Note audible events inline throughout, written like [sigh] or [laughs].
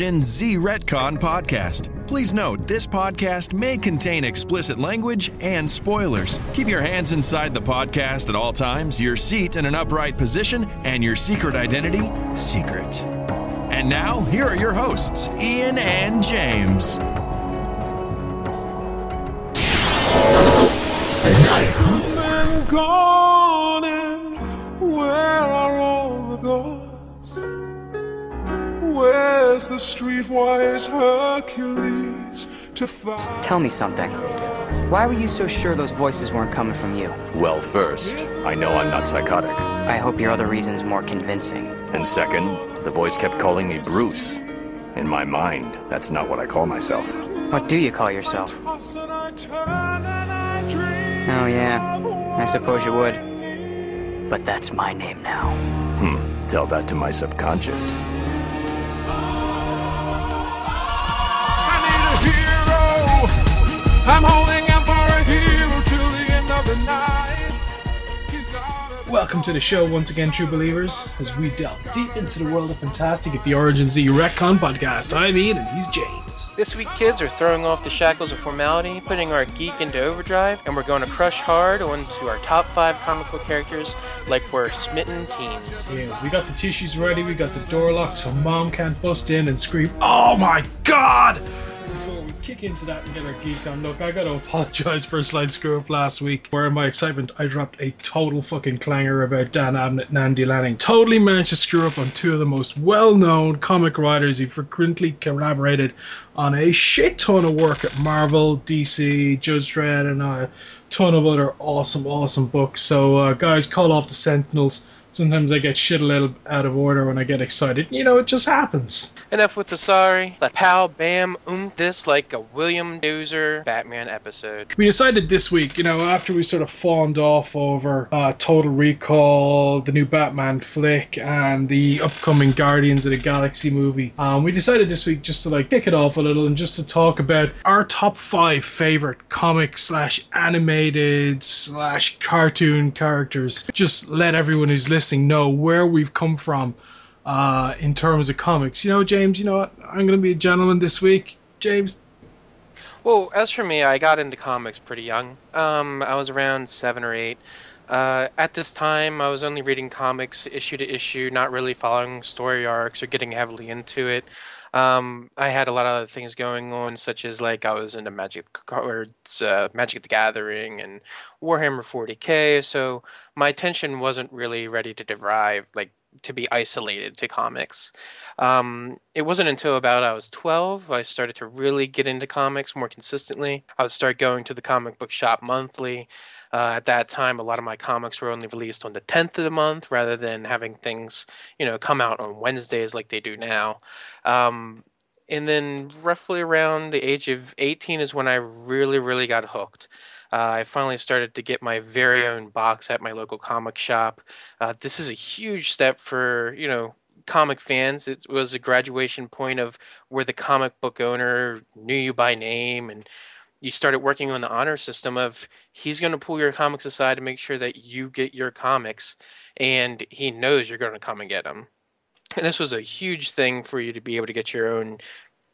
Origin Z Retcon podcast. Please note, this podcast may contain explicit language and spoilers. Keep your hands inside the podcast at all times, your seat in an upright position, and your secret identity secret. And now, here are your hosts, Ian and James. gone and where Where's the streetwise Hercules to find? Tell me something. Why were you so sure those voices weren't coming from you? Well, first, I know I'm not psychotic. I hope your other reason's more convincing. And second, the voice kept calling me Bruce. In my mind, that's not what I call myself. What do you call yourself? Toss and I turn and I dream Oh, yeah. I suppose you would. But that's my name now. Hmm, tell that to my subconscious. I'm holding out for a hero till the end of the night. He's gotta be- Welcome to the show once again, true believers, as we delve deep into the world of fantastic at the Origin Z Retcon podcast. I'm Ian and he's James. This week, kids are throwing off the shackles of formality, putting our geek into overdrive, and we're going to crush hard onto our top five comic book characters like we're smitten teens. Yeah, we got the tissues ready, we got the door locked so mom can't bust in and scream, Oh my god! Before we kick into that and get our geek on, look, I gotta [laughs] apologize for a slight screw up last week, where in my excitement I dropped a total fucking clanger about Dan Abnett and Andy Lanning. Totally managed to screw up on two of the most well known comic writers who frequently collaborated on a shit ton of work at Marvel, DC, Judge Dredd, and a ton of other awesome, awesome books. So, uh, guys, call off the Sentinels. Sometimes I get shit a little out of order when I get excited. You know, it just happens. Enough with the sorry. Let pow, bam, oomph this like a William Dozier Batman episode. We decided this week, you know, after we sort of fawned off over uh, Total Recall, the new Batman flick, and the upcoming Guardians of the Galaxy movie, um, we decided this week just to like kick it off a little and just to talk about our top five favorite comic slash animated slash cartoon characters. Just let everyone who's listening know where we've come from uh, in terms of comics. You know, James, you know what? I'm going to be a gentleman this week. James, Well, as for me, I got into comics pretty young. Um, I was around seven or eight. Uh, at this time, I was only reading comics issue to issue, not really following story arcs or getting heavily into it. Um, I had a lot of other things going on, such as like I was into Magic cards, uh, Magic the Gathering, and Warhammer 40k. So my attention wasn't really ready to derive, like to be isolated to comics. Um, it wasn't until about I was 12 I started to really get into comics more consistently. I would start going to the comic book shop monthly. Uh, at that time, a lot of my comics were only released on the 10th of the month rather than having things, you know, come out on Wednesdays like they do now. Um, and then roughly around the age of 18 is when I really, really got hooked. Uh, I finally started to get my very own box at my local comic shop. Uh, this is a huge step for, you know, comic fans. It was a graduation point of where the comic book owner knew you by name and you started working on the honor system of he's going to pull your comics aside to make sure that you get your comics and he knows you're going to come and get them. And this was a huge thing for you to be able to get your own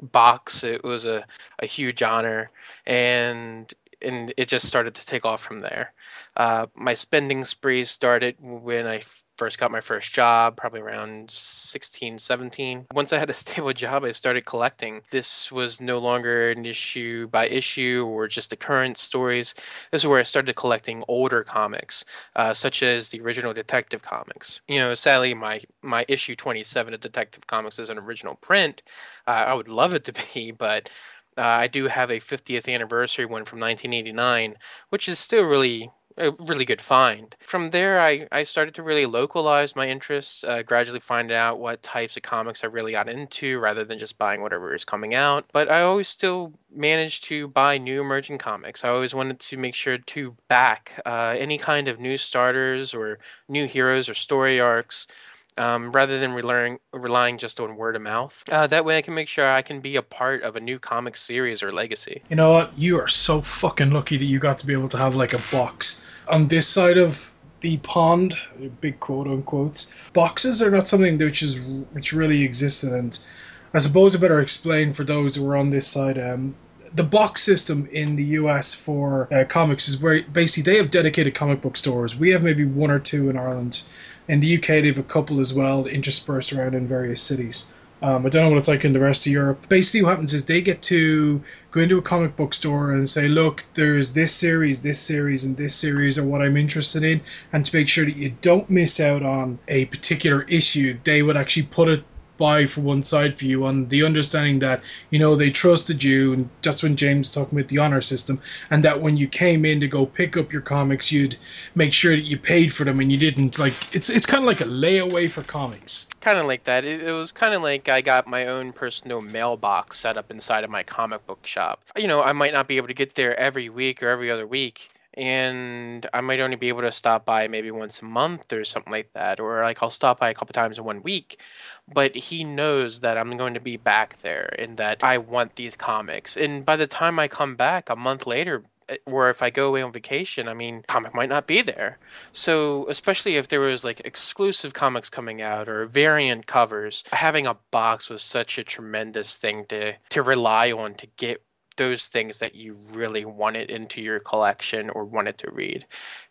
box. It was a, a huge honor and and it just started to take off from there. Uh, my spending sprees started when I first got my first job, probably around 16, 17. Once I had a [laughs] stable job, I started collecting. This was no longer an issue by issue or just the current stories. This is where I started collecting older comics, uh, such as the original Detective Comics. You know, sadly, my, my issue 27 of Detective Comics is an original print. Uh, I would love it to be, [laughs] but uh, I do have a 50th anniversary one from 1989, which is still really a really good find. From there, I, I started to really localize my interests, uh, gradually find out what types of comics I really got into rather than just buying whatever is coming out. But I always still managed to buy new emerging comics. I always wanted to make sure to back uh, any kind of new starters or new heroes or story arcs um, rather than relying relying just on word of mouth. Uh, that way, I can make sure I can be a part of a new comic series or legacy. You know what? You are so fucking lucky that you got to be able to have like a box. On this side of the pond, big quote unquotes, boxes are not something which is which really existed, and I suppose I better explain for those who are on this side. Um, the box system in the US for uh, comics is where basically they have dedicated comic book stores. We have maybe one or two in Ireland. In the UK, they have a couple as well, interspersed around in various cities. Um, I don't know what it's like in the rest of Europe. Basically, what happens is they get to go into a comic book store and say, "Look, there's this series, this series, and this series are what I'm interested in," and to make sure that you don't miss out on a particular issue, they would actually put it by for one side for you on the understanding that you know they trusted you and that's when james talking about the honor system and that when you came in to go pick up your comics you'd make sure that you paid for them and you didn't like it's it's kind of like a layaway for comics Kind of like that. It, it was kind of like I got my own personal mailbox set up inside of my comic book shop. You know, I might not be able to get there every week or every other week, and I might only be able to stop by maybe once a month or something like that, or like I'll stop by a couple times in one week. But he knows that I'm going to be back there and that I want these comics. And by the time I come back a month later, eh, or if I go away on vacation, I mean, comic might not be there. So, especially if there was like exclusive comics coming out or variant covers, having a box was such a tremendous thing to to rely on to get those things that you really wanted into your collection or wanted to read.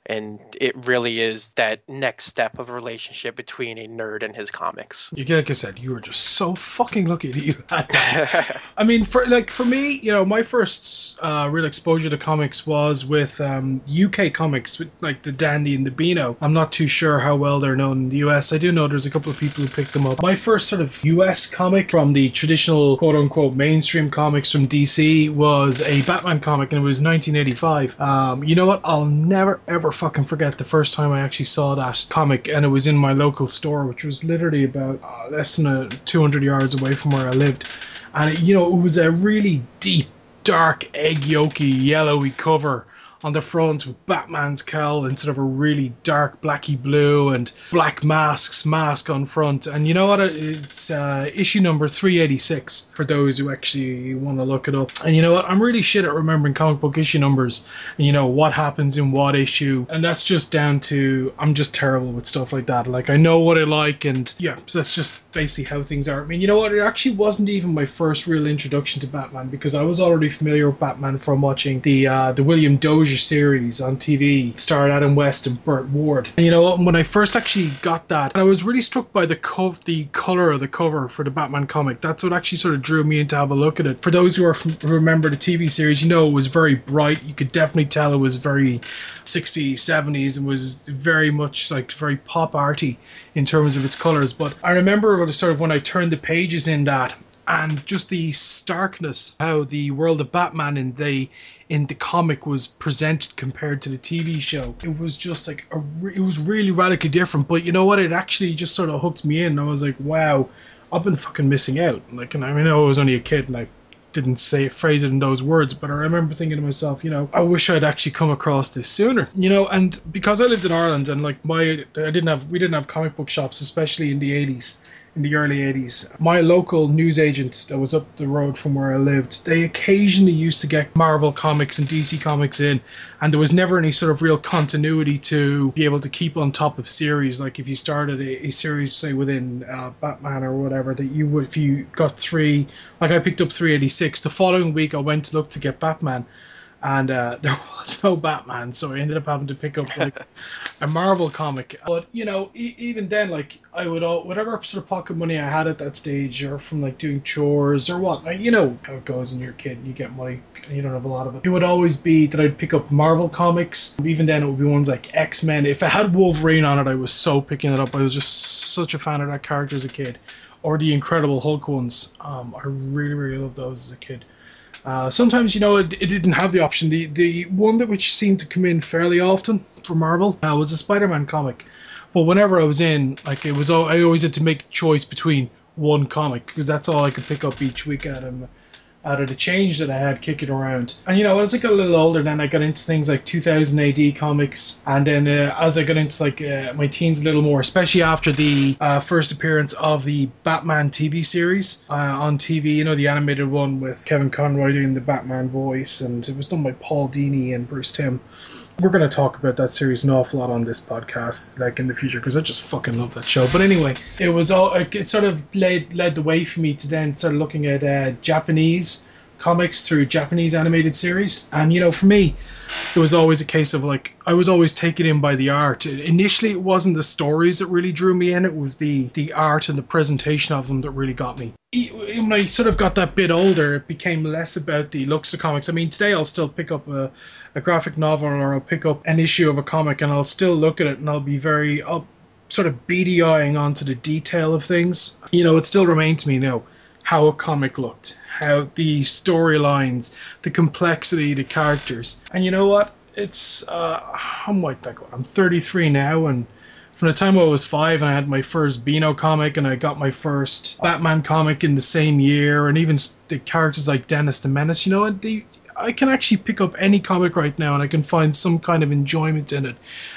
And it really is that next step of a relationship between a nerd and his comics. you like i said you were just so fucking lucky that you [laughs] had that I mean, for like for me, you know, my first uh, real exposure to comics was with um, UK comics, with, like the Dandy and the Beano. I'm not too sure how well they're known in the US. I do know there's a couple of people who picked them up. My first sort of US comic from the traditional quote unquote mainstream comics from DC was a Batman comic, and it was 1985. Um, you know what? I'll never ever fucking forget the first time I actually saw that comic, and it was in my local store, which was literally about uh, less than a 200 yards away from where I lived. And it, you know it was a really deep dark egg yolky yellowy cover on the front with batman's cowl instead of a really dark blacky blue and black masks mask on front. And you know what? It's uh, issue number 386 for those who actually want to look it up. And you know what? I'm really shit at remembering comic book issue numbers and you know what happens in what issue. And that's just down to i'm just terrible with stuff like that. Like i know what i like and yeah so that's just basically how things are. I mean you know what? It actually wasn't even my first real introduction to batman because i was already familiar with batman from watching the uh, the william dozier series on tv starred adam west and burt ward. And you know when i first actually got that i was really struck by the cov- the color of the cover for the batman comic. That's what actually sort of drew me in to have a look at it. For those who are remember the tv series you know it was very bright. You could definitely tell it was very 60s 70s and was very much like very pop arty in terms of its colors. But i remember sort of when i turned the pages in that and just the starkness how the world of batman in the in the comic was presented compared to the tv show it was just like a it was really radically different but you know what it actually just sort of hooked me in i was like wow i've been fucking missing out like and i mean i was only a kid and i didn't say phrase it in those words, but I remember thinking to myself, you know, I wish I'd actually come across this sooner. You know, and because I lived in Ireland and like my I didn't have we didn't have comic book shops, especially in the eighties. In the early 80s, my local newsagent that was up the road from where I lived, they occasionally used to get Marvel comics and DC comics in, and there was never any sort of real continuity to be able to keep on top of series. Like if you started a, a series, say within uh, Batman or whatever, that you would, if you got three, like I picked up 386, the following week I went to look to get Batman. And uh, [laughs] there was no Batman, so I ended up having to pick up like [laughs] a Marvel comic. But you know, e- even then, like I would, all, whatever sort of pocket money I had at that stage, or from like doing chores or what, like, you know how it goes when you're a kid and you get money and you don't have a lot of it. It would always be that I'd pick up Marvel comics. Even then, it would be ones like X Men. If it had Wolverine on it, I was so picking it up. I was just such a fan of that character as a kid. Or the Incredible Hulk ones. Um, I really, really loved those as a kid. Uh, sometimes, you know, it, it didn't have the option. The the one that which seemed to come in fairly often for Marvel uh, was a Spider-Man comic. But whenever I was in, like, it was I always had to make choice between one comic because that's all I could pick up each week out of out of the change that I had kicking around. And you know, as I got a little older, then I got into things like 2000 AD comics, and then uh, as I got into like uh, my teens a little more, especially after the uh, first appearance of the Batman TV series uh, on TV, you know, the animated one with Kevin Conroy doing the Batman voice, and it was done by Paul Dini and Bruce Timm. We're going to talk about that series an awful lot on this podcast, like in the future, because I just fucking love that show. But anyway, it was all it sort of led led the way for me to then start looking at uh, Japanese comics through Japanese animated series. And you know, for me, it was always a case of like I was always taken in by the art. Initially, it wasn't the stories that really drew me in; it was the the art and the presentation of them that really got me. When I sort of got that bit older, it became less about the looks of comics. I mean, today I'll still pick up a, a graphic novel or I'll pick up an issue of a comic and I'll still look at it and I'll be very up sort of beady eyeing onto the detail of things. You know, it still remains to me now how a comic looked, how the storylines, the complexity, the characters. And you know what? It's uh, I'm like, like I'm 33 now, and from the time I was five and I had my first Beano comic and I got my first Batman comic in the same year, and even the characters like Dennis the Menace, you know, they, I can actually pick up any comic right now and I can find some kind of enjoyment in it,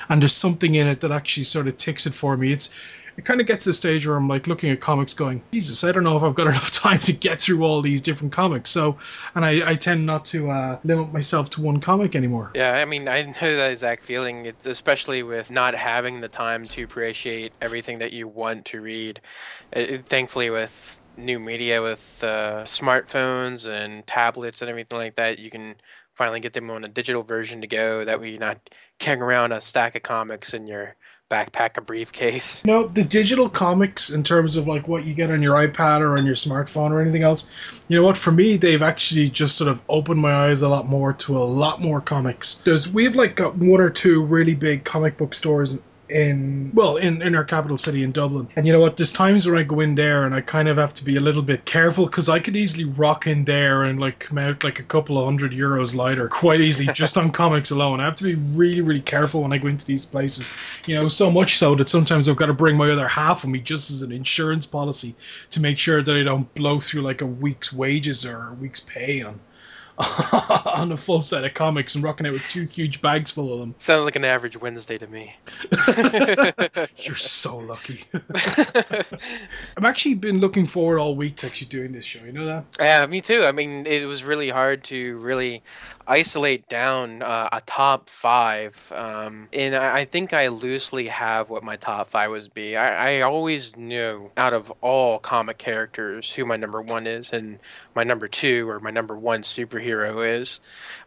and there's something in it that actually sort of ticks it for me. It's it kind of gets to the stage where I'm like looking at comics going, Jesus, I don't know if I've got [laughs] enough time to get through all these different comics. So, and I, I tend not to uh, limit myself to one comic anymore. Yeah, I mean, I know that exact feeling, it's especially with not having the time to appreciate everything that you want to read. It, thankfully, with new media, with uh, smartphones and tablets and everything like that, you can finally get them on a digital version to go. That way, you're not carrying around a stack of comics in your backpack a briefcase. No, the digital comics in terms of like what you get on your iPad or on your smartphone or anything else, you know what? For me, they've actually just sort of opened my eyes a lot more to a lot more comics. There's we've like got one or two really big comic book stores in well in in our capital city in Dublin. And you know what? There's times where I go in there and I kind of have to be a little bit careful because I could easily rock in there and like come out like a couple of hundred euros lighter quite easily [laughs] just on comics alone. I have to be really really careful when I go into these places. You know, so much so that sometimes I've got to bring my other half of me just as an insurance policy to make sure that I don't blow through like a week's wages or a week's pay on [laughs] on a full set of comics and rocking out with two huge bags full of them. Sounds like an average Wednesday to me. [laughs] [laughs] You're so lucky. I've actually been looking forward all week to actually doing this show. You know that? Yeah, me too. I mean, it was really hard to really isolate down uh, a top five. Um, and I, think I loosely have what my top five would be. I, I always knew out of all comic characters who my number one is and my number two or my number one superhero is.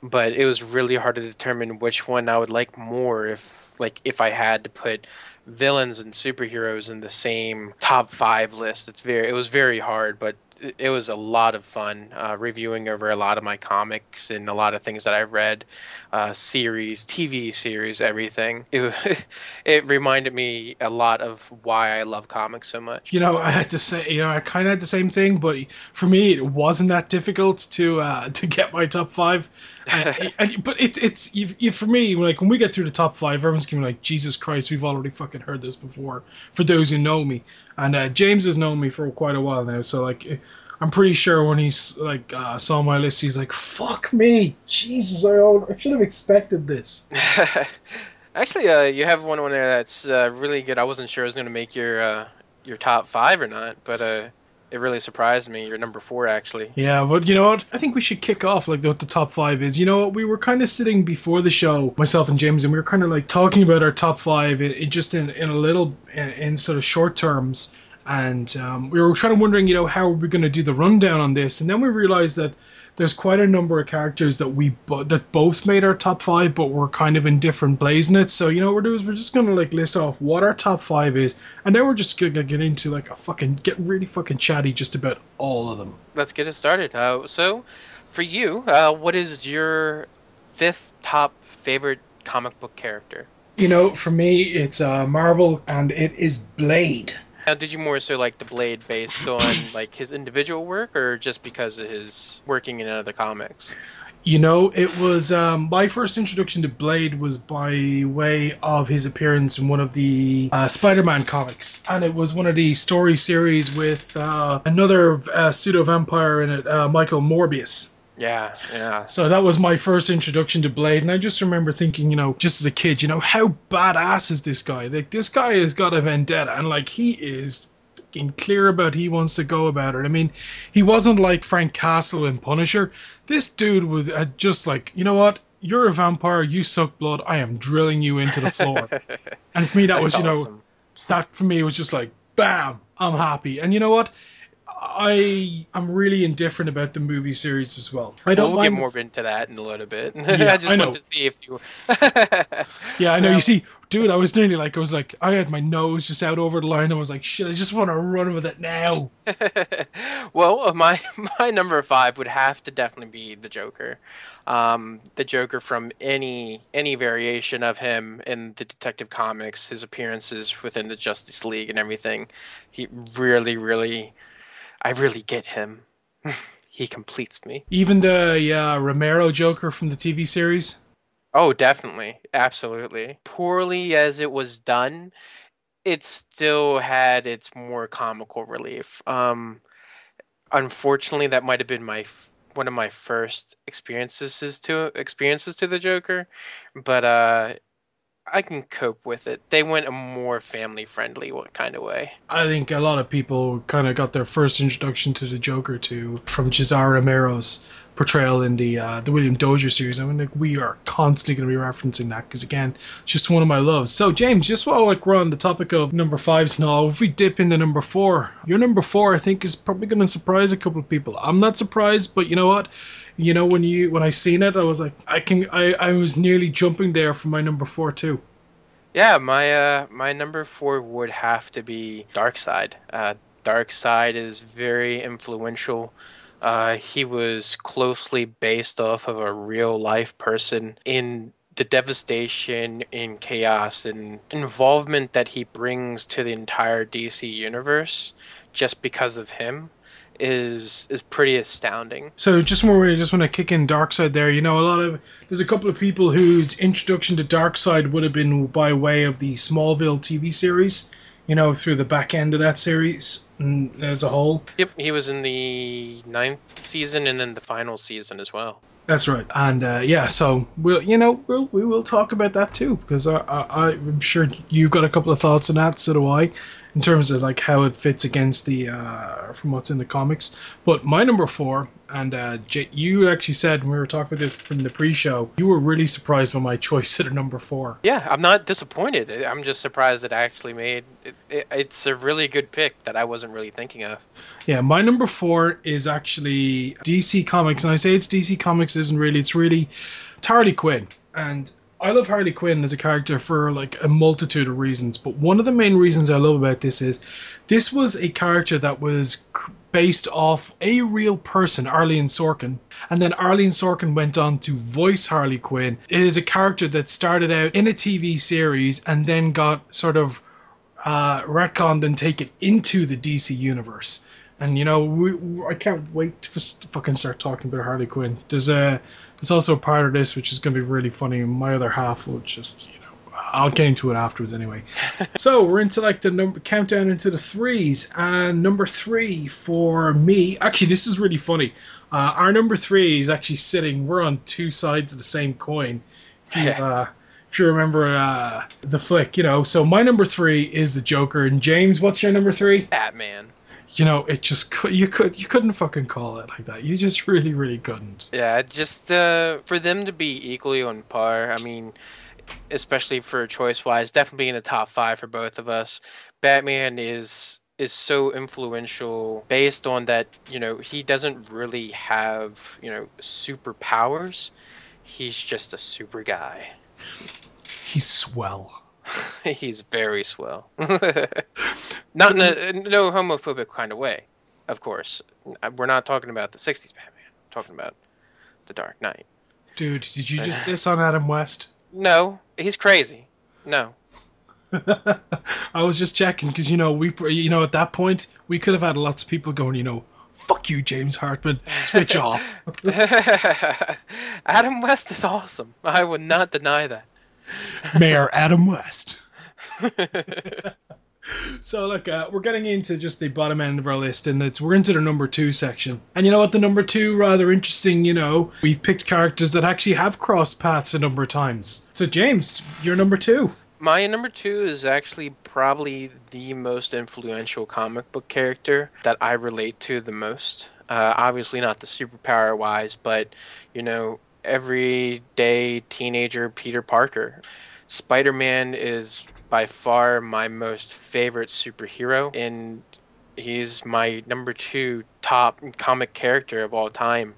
But it was really hard to determine which one I would like more if like if I had to put villains and superheroes in the same top five list. It's very it was very hard, but it was a lot of fun uh, reviewing over a lot of my comics and a lot of things that I've read, uh, series, TV series, everything. [laughs] It it reminded me a lot of why I love comics so much. You know, I had to say, you know, I kind of had the same thing, but for me, it wasn't that difficult to uh, [laughs] to get my top five. And, but it, it's you, you, for me like when we get through the top five, everyone's gonna be like, Jesus Christ, we've already fucking heard this before. For those who know me, and uh, James has known me for quite a while now, so like. I'm pretty sure when he's like uh, saw my list, he's like, "Fuck me, Jesus! I, I should have expected this." [laughs] Actually, uh, you have one on there that's uh, really good. I wasn't sure it was going to make your uh, your top five or not, but uh, it really surprised me. You're number four, actually. Yeah, but you know what? I think we should kick off like what the top five is. You know what? We were kind of sitting before the show, myself and James, and we were kind of like talking about our top five, in, in just in, in a little in, in sort of short terms. And um, we were kind of wondering, you know, how are we going to do the rundown on this? And then we realized that there's quite a number of characters that we bo- that both made our top five, but we're kind of in different plays in it. So you know what we're doing is we're just gonna like list off what our top five is, and then we're just gonna get into like a fucking get really fucking chatty just about all of them. Let's get it started. Uh, so, for you, uh, what is your fifth top favorite comic book character? You know, for me, it's uh, Marvel, and it is Blade. Now, did you more so like the Blade based on [coughs] like his individual work, or just because of his working in other comics? You know, it was um, my first introduction to Blade was by way of his appearance in one of the uh, Spider-Man comics, and it was one of the story series with uh, another uh, pseudo vampire in it, uh, Michael Morbius. Yeah, yeah. So that was my first introduction to Blade, and I just remember thinking, you know, just as a kid, you know, how badass is this guy? Like, this guy has got a vendetta, and like, he is fucking clear about he wants to go about it. I mean, he wasn't like Frank Castle in Punisher. This dude would uh, just like, you know what? you're a vampire, you suck blood, I am drilling you into the floor. [laughs] and for me, that was, That's you know, awesome. that for me was just like, bam, I'm happy. And you know what? I am really indifferent about the movie series as well. I don't we'll get more into that in a little bit. [laughs] Yeah, I just I know. to see if you. [laughs] yeah, I know. You see, dude, I was nearly like, I was like, I had my nose just out over the line. I was like, shit, I just want to run with it now. [laughs] well, uh, my my number five would have to definitely be the Joker, um, the Joker from any any variation of him in the Detective Comics, his appearances within the Justice League and everything. He really, really, I really get him. [laughs] he completes me. Even the uh, Romero Joker from the TV series. Oh, definitely, absolutely. Poorly as it was done, it still had its more comical relief. Um, unfortunately, that might have been my f- one of my first experiences to experiences to the Joker, but uh, I can cope with it. They went a more family friendly kind of way. I think a lot of people kind of got their first introduction to the Joker to from Cesar Romero's portrayal in the uh, the William Dozier series. I mean, like, we are constantly going to be referencing that because again, it's just one of my loves. So, James, just while like we're on the topic of number fives now, if we dip into number four, your number four, I think, is probably going to surprise a couple of people. I'm not surprised, but you know what? You know when you when I seen it, I was like, I can, I, I was nearly jumping there for my number four too. Yeah, my uh, my number four would have to be Darkseid. Uh, Darkseid is very influential. Uh, he was closely based off of a real life person in the devastation, in chaos, and involvement that he brings to the entire DC universe just because of him is is pretty astounding. So just more, I just want to kick in Darkseid there. You know, a lot of there's a couple of people whose introduction to Darkseid would have been by way of the Smallville TV series. You know, through the back end of that series mm, as a whole. Yep, he was in the ninth season and then the final season as well. That's right, and uh, yeah, so we'll you know we'll we will talk about that too because I, I I'm sure you've got a couple of thoughts on that, so do I, in terms of like how it fits against the uh, from what's in the comics. But my number four, and uh, J- you actually said when we were talking about this from the pre-show, you were really surprised by my [laughs] choice at a number four. Yeah, I'm not disappointed. I'm just surprised it actually made. It, it, it's a really good pick that I wasn't really thinking of. Yeah, my number four is actually DC Comics, and I say it's DC Comics isn't really. It's really it's Harley Quinn, and I love Harley Quinn as a character for like a multitude of reasons. But one of the main reasons I love about this is this was a character that was based off a real person, Arlene Sorkin, and then Arlene Sorkin went on to voice Harley Quinn. It is a character that started out in a TV series and then got sort of uh, retconned and taken into the DC universe. And you know, we, we- I can't wait to f- fucking start talking about Harley Quinn. There's a there's also a part of this which is going to be really funny. My other half will just you know I'll get into it afterwards anyway. [laughs] so we're into like the number countdown into the threes, and number three for me. Actually, this is really funny. Uh, our number three is actually sitting. We're on two sides of the same coin. If you, uh, if you remember uh, the flick, you know. So my number three is the Joker. And James, what's your number three? Batman. You know, it just cou- you could you couldn't fucking call it like that. You just really really couldn't. Yeah, just uh, for them to be equally on par. I mean, especially for choice wise, definitely in the top five for both of us. Batman is is so influential based on that. You know, he doesn't really have you know superpowers. He's just a super guy. He's swell. [laughs] He's very swell. [laughs] not in a no homophobic kind of way, of course. We're not talking about the '60s Batman. We're talking about the Dark Knight. Dude, did you just uh, diss on Adam West? No, he's crazy. No. [laughs] I was just checking because you know we you know at that point we could have had lots of people going you know fuck you James Hartman switch off. Adam West is awesome. I would not deny that. [laughs] Mayor Adam West. [laughs] so look, uh, we're getting into just the bottom end of our list, and it's we're into the number two section. And you know what? The number two, rather interesting. You know, we've picked characters that actually have crossed paths a number of times. So James, you're number two. My number two is actually probably the most influential comic book character that I relate to the most. Uh, obviously, not the superpower wise, but you know, everyday teenager Peter Parker. Spider Man is by far my most favorite superhero, and he's my number two top comic character of all time.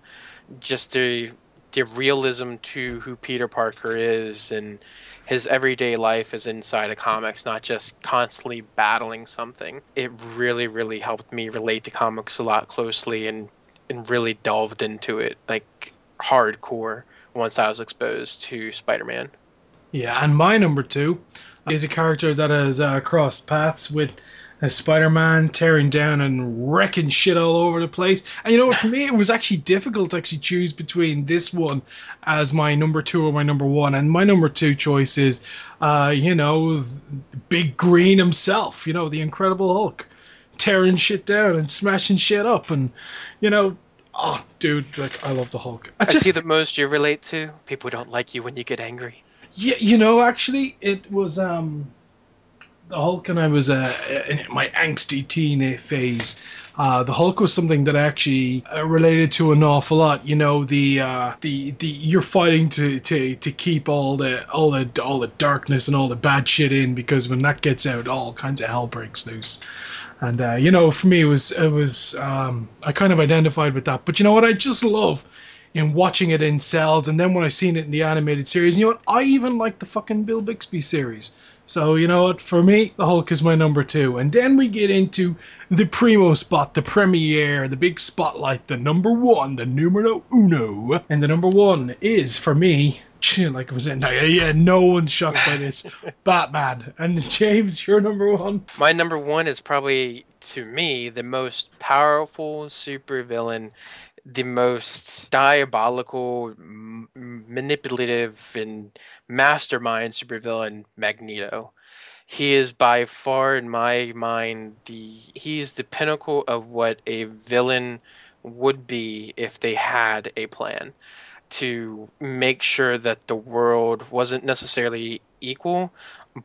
Just the the realism to who Peter Parker is and his everyday life is inside of comics, not just constantly battling something. It really, really helped me relate to comics a lot closely and and really delved into it like hardcore once I was exposed to Spider-Man. Yeah, and my number two is a character that has uh, crossed paths with uh, Spider-Man, tearing down and wrecking shit all over the place. And you know? For me, it was actually difficult to actually choose between this one as my number two or my number one. And my number two choice is, uh, you know, Big Green himself. You know, the Incredible Hulk, tearing shit down and smashing shit up, and you know, oh, dude, like I love the Hulk. I I just see the most you relate to people don't like you when you get angry. Yeah, you know, actually, it was um, the Hulk, and I was uh, in my angsty teen phase. Uh, the Hulk was something that I actually uh, related to an awful lot. You know, the uh, the the you're fighting to, to, to keep all the all the all the darkness and all the bad shit in because when that gets out, all kinds of hell breaks loose. And uh, you know, for me, it was it was um, I kind of identified with that. But you know what? I just love in watching it in cells, and then when I seen it in the animated series, you know what? I even like the fucking Bill Bixby series. So you know what? For me, the Hulk is my number two, and then we get into the primo spot, the premiere, the big spotlight, the number one, the numero uno, and the number one is for me. [laughs] Like I was in yeah, no one's shocked by this. [laughs] Batman and James, your number one. My number one is probably to me the most powerful supervillain, the most diabolical, m- manipulative, and mastermind supervillain, Magneto. He is by far, in my mind, the he's the pinnacle of what a villain would be if they had a plan to make sure that the world wasn't necessarily equal,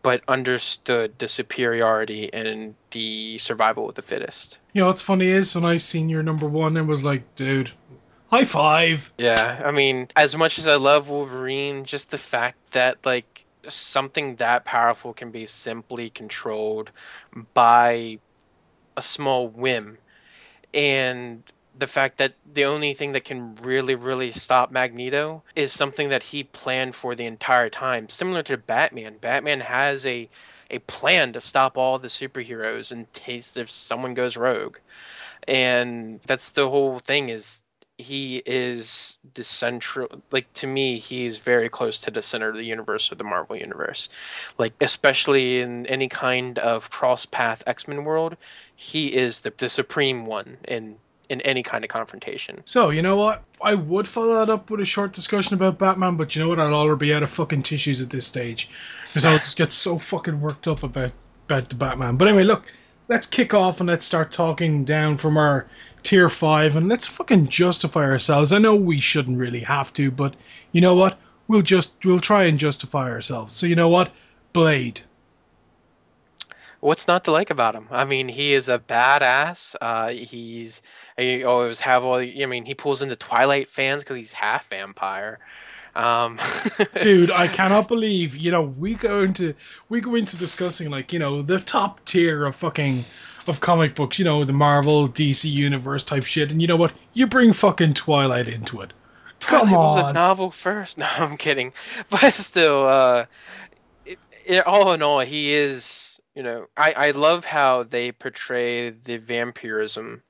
but understood the superiority and the survival of the fittest. You know what's funny is when I seen your number one, it was like, dude, high five. Yeah, I mean, as much as I love Wolverine, just the fact that like something that powerful can be simply controlled by a small whim and the fact that the only thing that can really really stop magneto is something that he planned for the entire time. Similar to batman. Batman has a a plan to stop all the superheroes in case if someone goes rogue. And that's the whole thing is he is the central like to me he is very close to the center of the universe of the marvel universe. Like especially in any kind of cross path x-men world he is the, the supreme one in in any kind of confrontation So, you know what? I would follow that up with a short discussion about Batman, but you know what? I'll already be out of fucking tissues at this stage. Because I'll just get so fucking worked up about, about the Batman. But anyway, look, let's kick off and let's start talking down from our tier 5 and let's fucking justify ourselves. I know we shouldn't really have to, but you know what? We'll just, we'll try and justify ourselves. So, you know what? Blade. What's not to like about him i mean he is a badass uh he's he always have all the- i mean he pulls into twilight fans because he's half vampire um dude i [laughs] cannot believe you know we go into we go into discussing like you know the top tier of fucking of comic books you know the marvel dc universe type shit and you know what you bring fucking twilight into it come Twilight was a novel first. [laughs] No, I'm kidding. But still, uh, it, it, all in all, he is. You know, I I love how they portray the vampirism.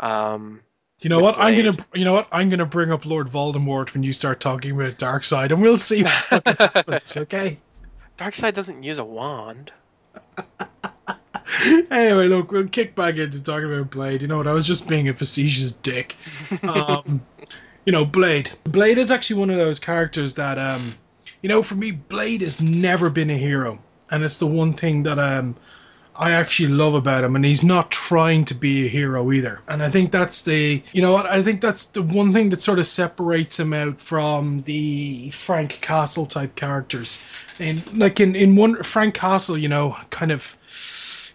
Um, you know what i'm gonna you know what i'm gonna bring up lord voldemort when you start talking about Darkseid and we'll see what happens [laughs] okay Darkseid doesn't use a wand. [laughs] anyway, look, we'll kick back into talking about Blade. You know what? I was just being a facetious dick. [laughs] Um, you know, Blade. Blade is actually one of those characters that, um, you know, for me, Blade has never been a hero, and it's the one thing that um, I actually love about him. And he's not trying to be a hero either. And I think that's the, you know what? I think that's the one thing that sort of separates him out from the Frank Castle type characters. And like in in one Frank Castle, you know, kind of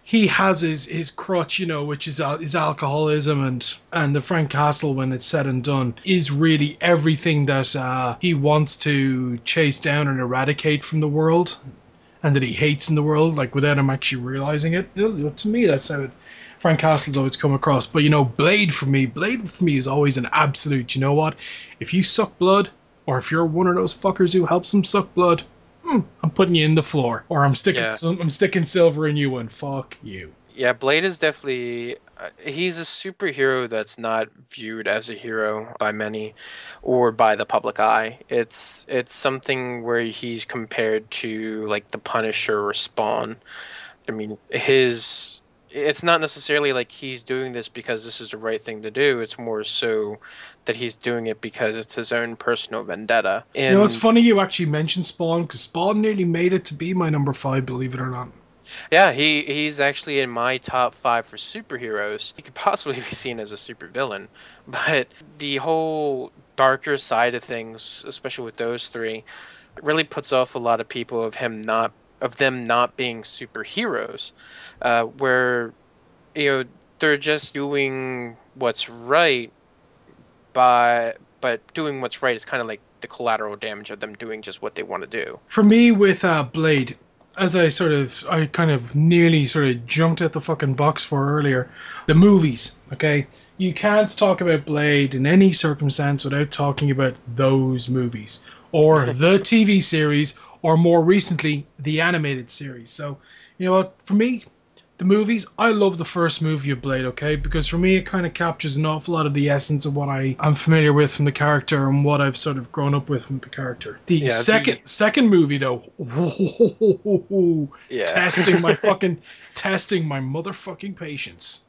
he has his his crutch, you know, which is al- his alcoholism, and and the Frank Castle, when it's said and done, is really everything that uh, he wants to chase down and eradicate from the world, and that he hates in the world, like without him actually realizing it. You know, to me, that's how it, Frank Castle's always come across. But you know, Blade for me, Blade for me is always an absolute. You know what? If you suck blood, or if you're one of those fuckers who helps him suck blood, hmm, I'm putting you in the floor, or I'm sticking Yeah. I'm sticking silver in you, and fuck you. Yeah, Blade is definitely uh, he's a superhero that's not viewed as a hero by many or by the public eye. It's it's something where he's compared to like the Punisher or Spawn. I mean, his it's not necessarily like he's doing this because this is the right thing to do. It's more so that he's doing it because it's his own personal vendetta. And You know, it's funny you actually mentioned Spawn because Spawn nearly made it to be my number five, believe it or not. Yeah, he he's actually in my top five for superheroes. He could possibly be seen as a supervillain, [laughs] but the whole darker side of things, especially with those three, really puts off a lot of people of him not of them not being superheroes, uh, where you know they're just doing what's right, by but doing what's right is kind of like the collateral damage of them doing just what they want to do. For me, with uh, Blade, as I sort of, I kind of nearly sort of jumped at the fucking box for earlier, the movies, okay? You can't talk about Blade in any circumstance without talking about those movies, or [laughs] the TV series, or more recently, the animated series. So, you know what? For me, the movies, I love the first movie of Blade, okay? Because for me, it kind of captures an awful lot of the essence of what I am familiar with from the character and what I've sort of grown up with from the character. The Yeah, second the- second movie, though, Yeah. testing my [laughs] fucking testing my motherfucking patience.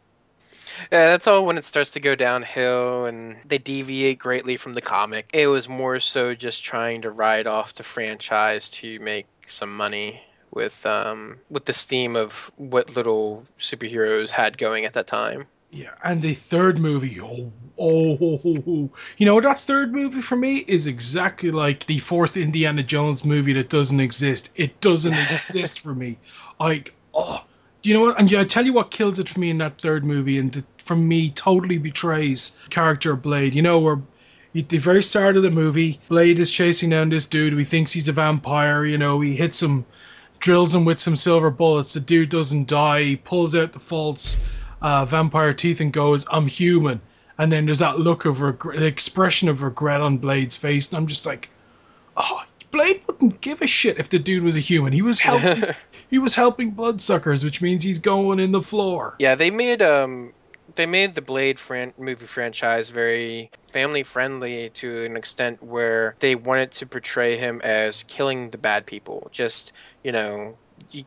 Yeah, that's all when it starts to go downhill and they deviate greatly from the comic. It was more so just trying to ride off the franchise to make some money with um with the steam of what little superheroes had going at that time. Yeah, and the third movie, oh, oh, you know that third movie for me is exactly like the fourth Indiana Jones movie that doesn't exist. It doesn't [laughs] exist for me. Like, oh, you know what? And yeah, I tell you what kills it for me in that third movie, and that for me totally betrays character of Blade. You know where. At the very start of the movie, Blade is chasing down this dude. He thinks he's a vampire. You know, he hits him, drills him with some silver bullets. The dude doesn't die. He pulls out the false uh, vampire teeth and goes, "I'm human." And then there's that look of regret, the expression of regret on Blade's face, and I'm just like, "Oh, Blade wouldn't give a shit if the dude was a human. He was helping. [laughs] he was helping bloodsuckers, which means he's going in the floor." Yeah, they made um they made the Blade fran- movie franchise very family friendly to an extent where they wanted to portray him as killing the bad people, just you know,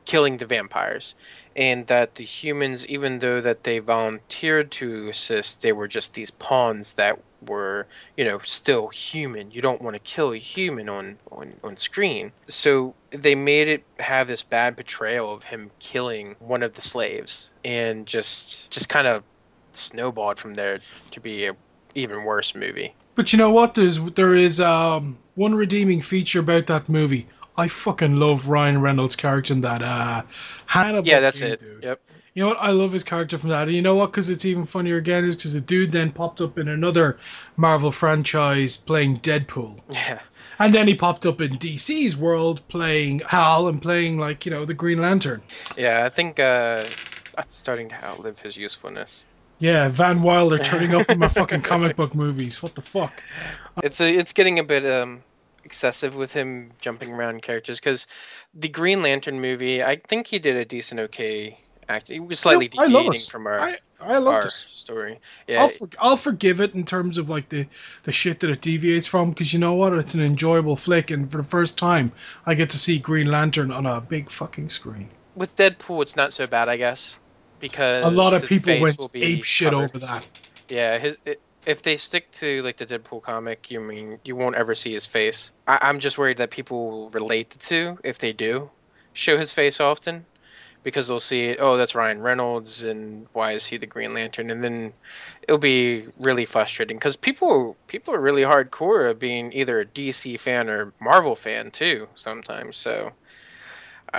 killing the vampires, and that the humans, even though that they volunteered to assist, they were just these pawns that were you know still human. You don't want to kill a human on on on screen, so they made it have this bad portrayal of him killing one of the slaves and just just kind of snowballed from there to be a even worse movie. But you know what? There's there is um, one redeeming feature about that movie. I fucking love Ryan Reynolds' character in that. Uh, Hannibal. Yeah, that's it. dude. Yep. You know what? I love his character from that. And you know what? Because it's even funnier again is because the dude then popped up in another Marvel franchise playing Deadpool. [laughs] Yeah. And then he popped up in DC's world playing Hal and playing, like, you know, the Green Lantern. Yeah, I think uh that's starting to outlive his usefulness. Yeah, Van Wilder [laughs] turning up in my fucking comic book movies. What the fuck? It's a, it's getting a bit um excessive with him jumping around characters cuz the Green Lantern movie, I think he did a decent okay acting. He was slightly I deviating us. from our I, I love our this. story. Yeah. I'll, for, I'll forgive it in terms of like the, the shit that it deviates from because you know what it's an enjoyable flick and for the first time I get to see Green Lantern on a big fucking screen. with Deadpool, it's not so bad, I guess, because A lot of people went ape shit covered. over that. Yeah, his i if they stick to like the Deadpool comic, you mean you won't ever see his face. I, I'm just worried that people will relate the two if they do show his face often, because they'll see, oh, that's Ryan Reynolds, and why is he the Green Lantern? And then it'll be really frustrating because people people are really hardcore of being either a DC fan or Marvel fan too sometimes. So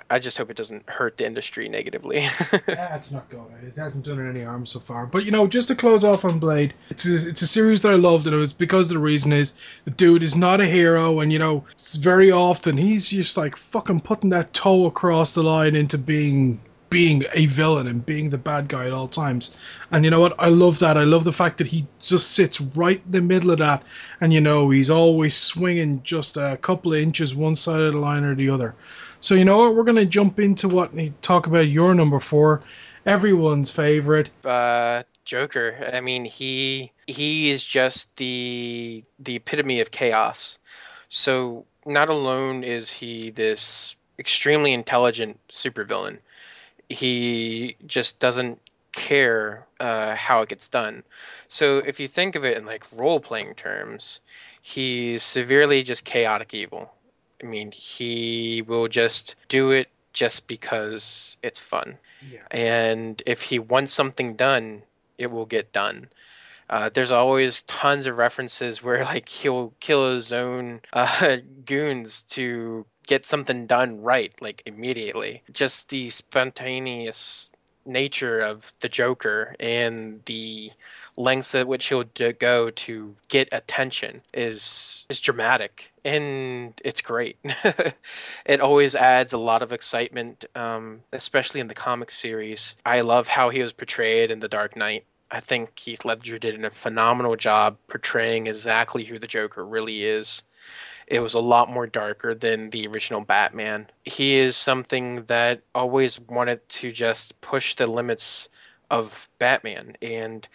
I- just hope it doesn't hurt the industry negatively. [laughs] That's not going. It hasn't done it any harm so far. But you know, just to close off on Blade, it's a, it's a series that I loved, and it was because the reason is the dude is not a hero, and you know, very often he's just like fucking putting that toe across the line into being being a villain and being the bad guy at all times. And you know what? I love that. I love the fact that he just sits right in the middle of that, and you know, he's always swinging just a couple of inches one side of the line or the other. So you know what? We're gonna jump into what talk about your number four, everyone's favorite. uh, Joker. I mean, he he is just the the epitome of chaos. So not alone is he this extremely intelligent supervillain, he just doesn't care uh, how it gets done. So if you think of it in like role playing terms, he's severely just chaotic evil. I mean, he will just do it just because it's fun. Yeah. And if he wants something done, it will get done. Uh, there's always tons of references where [laughs] like he'll kill his own uh, [laughs] goons to get something done right, like immediately. Just the spontaneous nature of the Joker and the lengths at which he'll go to get attention is is dramatic and it's great. [laughs] it always adds a lot of excitement, um, especially in the comic series. I love how he was portrayed in The Dark Knight. I think Heath Ledger did a phenomenal job portraying exactly who the Joker really is. It was a lot more darker than the original Batman. He is something that always wanted to just push the limits of Batman. And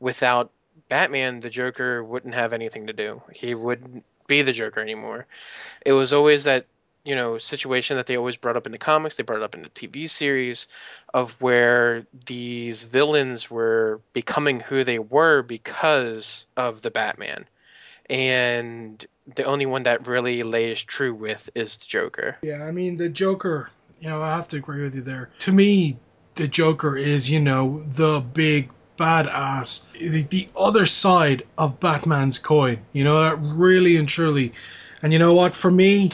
without Batman, the Joker wouldn't have anything to do. He wouldn't be the Joker anymore. It was always that, you know, situation that they always brought up in the comics, they brought it up in the TV series of where these villains were becoming who they were because of the Batman. And the only one that really lays true with is the Joker. Yeah, I mean the Joker. You know, I have to agree with you there. To me, the Joker is you know the big badass, the, the other side of Batman's coin. You know that really and truly. And you know what? For me,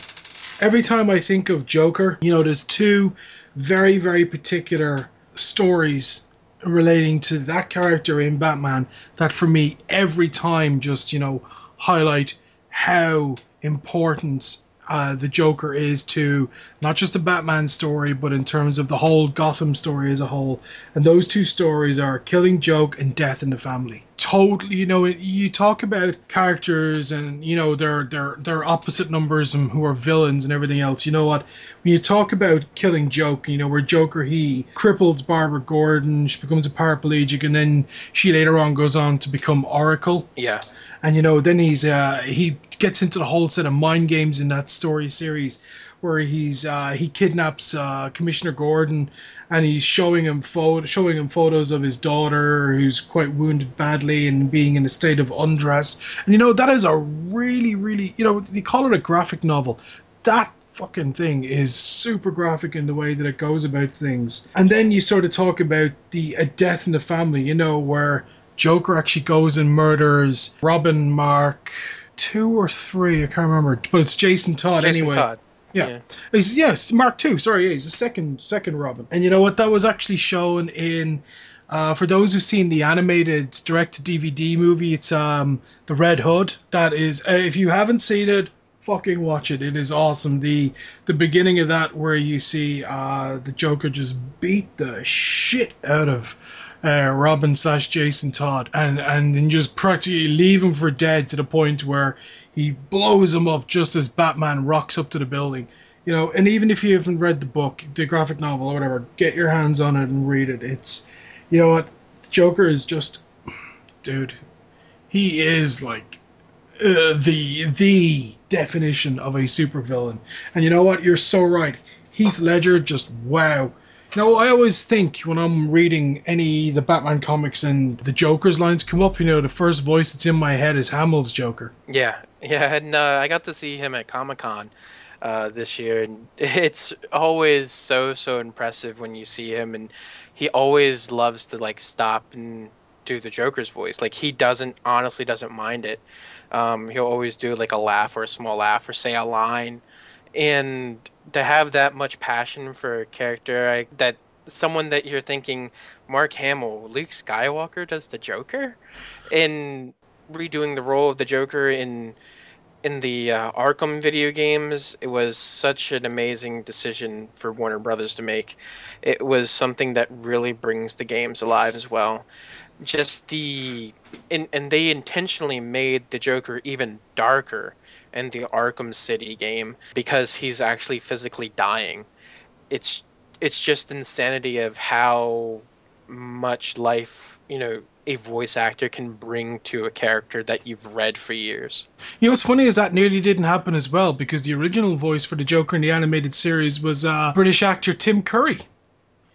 every time I think of Joker, you know, there's two very very particular stories relating to that character in Batman that for me every time just you know highlight how important uh, the Joker is to not just the Batman story, but in terms of the whole Gotham story as a whole. And those two stories are Killing Joke and Death in the Family. Totally, you know, you talk about characters and you know their their their opposite numbers and who are villains and everything else. You know what? When you talk about Killing Joke, you know where Joker he cripples Barbara Gordon, she becomes a paraplegic, and then she later on goes on to become Oracle Yeah. and you know then he's uh he gets into the whole set of mind games in that story series where he's uh he kidnaps uh commissioner gordon and he's showing him photo showing him photos of his daughter who's quite wounded badly and being in a state of undress and you know that is a really really you know they call it a graphic novel that fucking thing is super graphic in the way that it goes about things. And then you sort of talk about the a death in the family, you know, where Joker actually goes and murders Robin Mark two or three, I can't remember, but it's Jason Todd Jason anyway. Todd. Yeah. Yeah. He's, yes, Mark two. Sorry, yeah, he's the second second Robin. And you know what? That was actually shown in. Uh, for those who've seen the animated direct to DVD movie, it's um the Red Hood. That is, uh, if you haven't seen it, fucking watch it. It is awesome. The the beginning of that where you see uh the Joker just beat the shit out of uh, Robin slash Jason Todd and and then just practically leave him for dead to the point where he blows him up just as Batman rocks up to the building. You know, and even if you haven't read the book, the graphic novel or whatever, get your hands on it and read it. It's, you know what, Joker is just, dude, he is like uh, the the definition of a supervillain. And you know what, you're so right. Heath Ledger, just wow. You I always think when I'm reading any the Batman comics and the Joker's lines come up, you know, the first voice that's in my head is Hamill's Joker. Yeah, [laughs] yeah, and uh, I got to see him at Comic Con uh, this year, and [laughs] it's always so so impressive when you see him, and he always loves to like stop and do the Joker's voice. Like he doesn't honestly doesn't mind it. Um, he'll always do like a laugh or a small laugh or say a line, and to have that much passion for a character I, that someone that you're thinking Mark Hamill, Luke Skywalker does the Joker, and redoing the role of the Joker in in the uh, Arkham video games, it was such an amazing decision for Warner Brothers to make. It was something that really brings the games alive as well. Just the and, and they intentionally made the Joker even darker in the Arkham City game because he's actually physically dying. It's it's just insanity of how much life, you know, a voice actor can bring to a character that you've read for years. You know what's funny is that nearly didn't happen as well because the original voice for the Joker in the animated series was uh, British actor Tim Curry.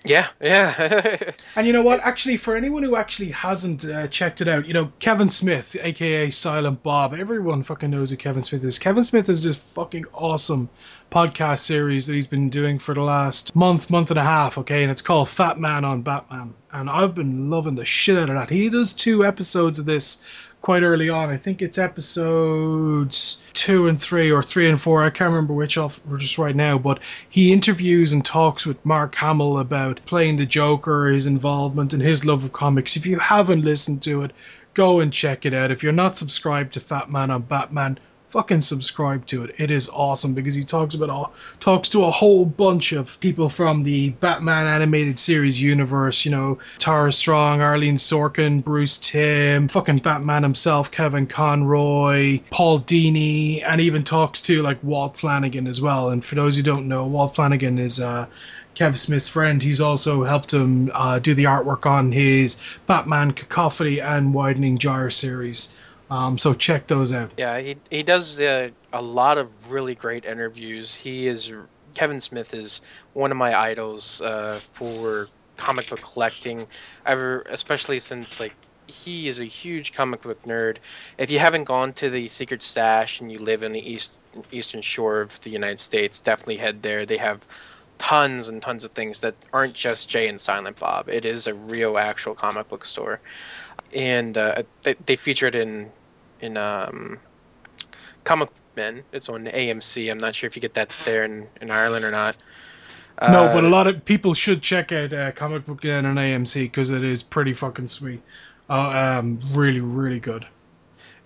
Yeah, yeah. [laughs] And you know what? Actually, for anyone who actually hasn't uh, checked it out, you know, Kevin Smith, aka Silent Bob, everyone fucking knows who Kevin Smith is. Kevin Smith is this fucking awesome podcast series that he's been doing for the last month, month and a half, okay? And it's called Fat Man on Batman. And I've been loving the shit out of that. He does two episodes of this quite early on. I think it's episodes two and three, or three and four. I can't remember which off just right now. But he interviews and talks with Mark Hamill about playing the Joker, his involvement, and his love of comics. If you haven't listened to it, go and check it out. If you're not subscribed to Fat Man on Batman, fucking subscribe to it. It is awesome because he talks about all talks to a whole bunch of people from the Batman animated series universe. You know, Tara Strong, Arlene Sorkin, Bruce Timm, fucking Batman himself, Kevin Conroy, Paul Dini, and even talks to like Walt Flanagan as well. And for those who don't know, Walt Flanagan is uh Kev Smith's friend. He's also helped him uh, do the artwork on his Batman Cacophony and Widening Gyre series. Um, so check those out. Yeah, he he does uh, a lot of really great interviews. He is Kevin Smith is one of my idols uh, for comic book collecting. Ever, especially since like he is a huge comic book nerd. If you haven't gone to the Secret Stash and you live in the east eastern shore of the United States, definitely head there. They have tons and tons of things that aren't just Jay and Silent Bob. It is a real, actual comic book store, and uh, they, they feature it in in um, Comic Men. It's on AMC. I'm not sure if you get that there in, in Ireland or not. no, Uh, but a lot of people should check out uh, Comic Book Men on AMC because it is pretty fucking sweet. Uh, um, really, really good.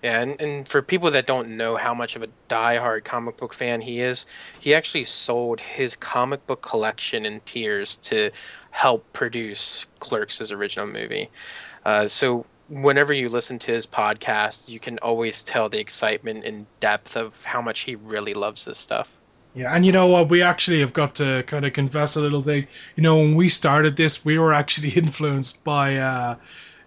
Yeah, and, and for people that don't know how much of a die-hard comic book fan he is, he actually sold his comic book collection in tears to help produce Clerks' original movie. Uh, so whenever you listen to his podcast, you can always tell the excitement and depth of how much he really loves this stuff. Yeah, and you know what? We actually have got to kind of confess a little thing. You know, when we started this, we were actually [laughs] influenced by uh,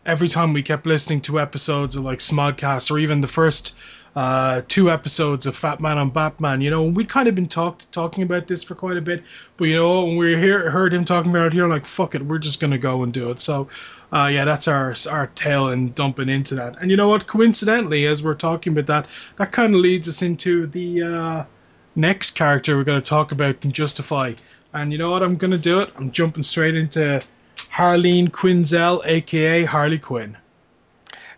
every time we kept listening to episodes of like Smodcast or even the first uh, two episodes of Fat Man on Batman. You know, we'd kind of been talked talking about this for quite a bit, but you know, when we hear heard him talking about it here, like fuck it, we're just gonna go and do it. So, uh, yeah, that's our our tale and dumping into that. And you know what? Coincidentally, as we're talking about that, that kind of leads us into the. Uh, next character we're going to talk about in Justify. And you know what? I'm going to do it. I'm jumping straight into Harleen Quinzel, aka Harley Quinn.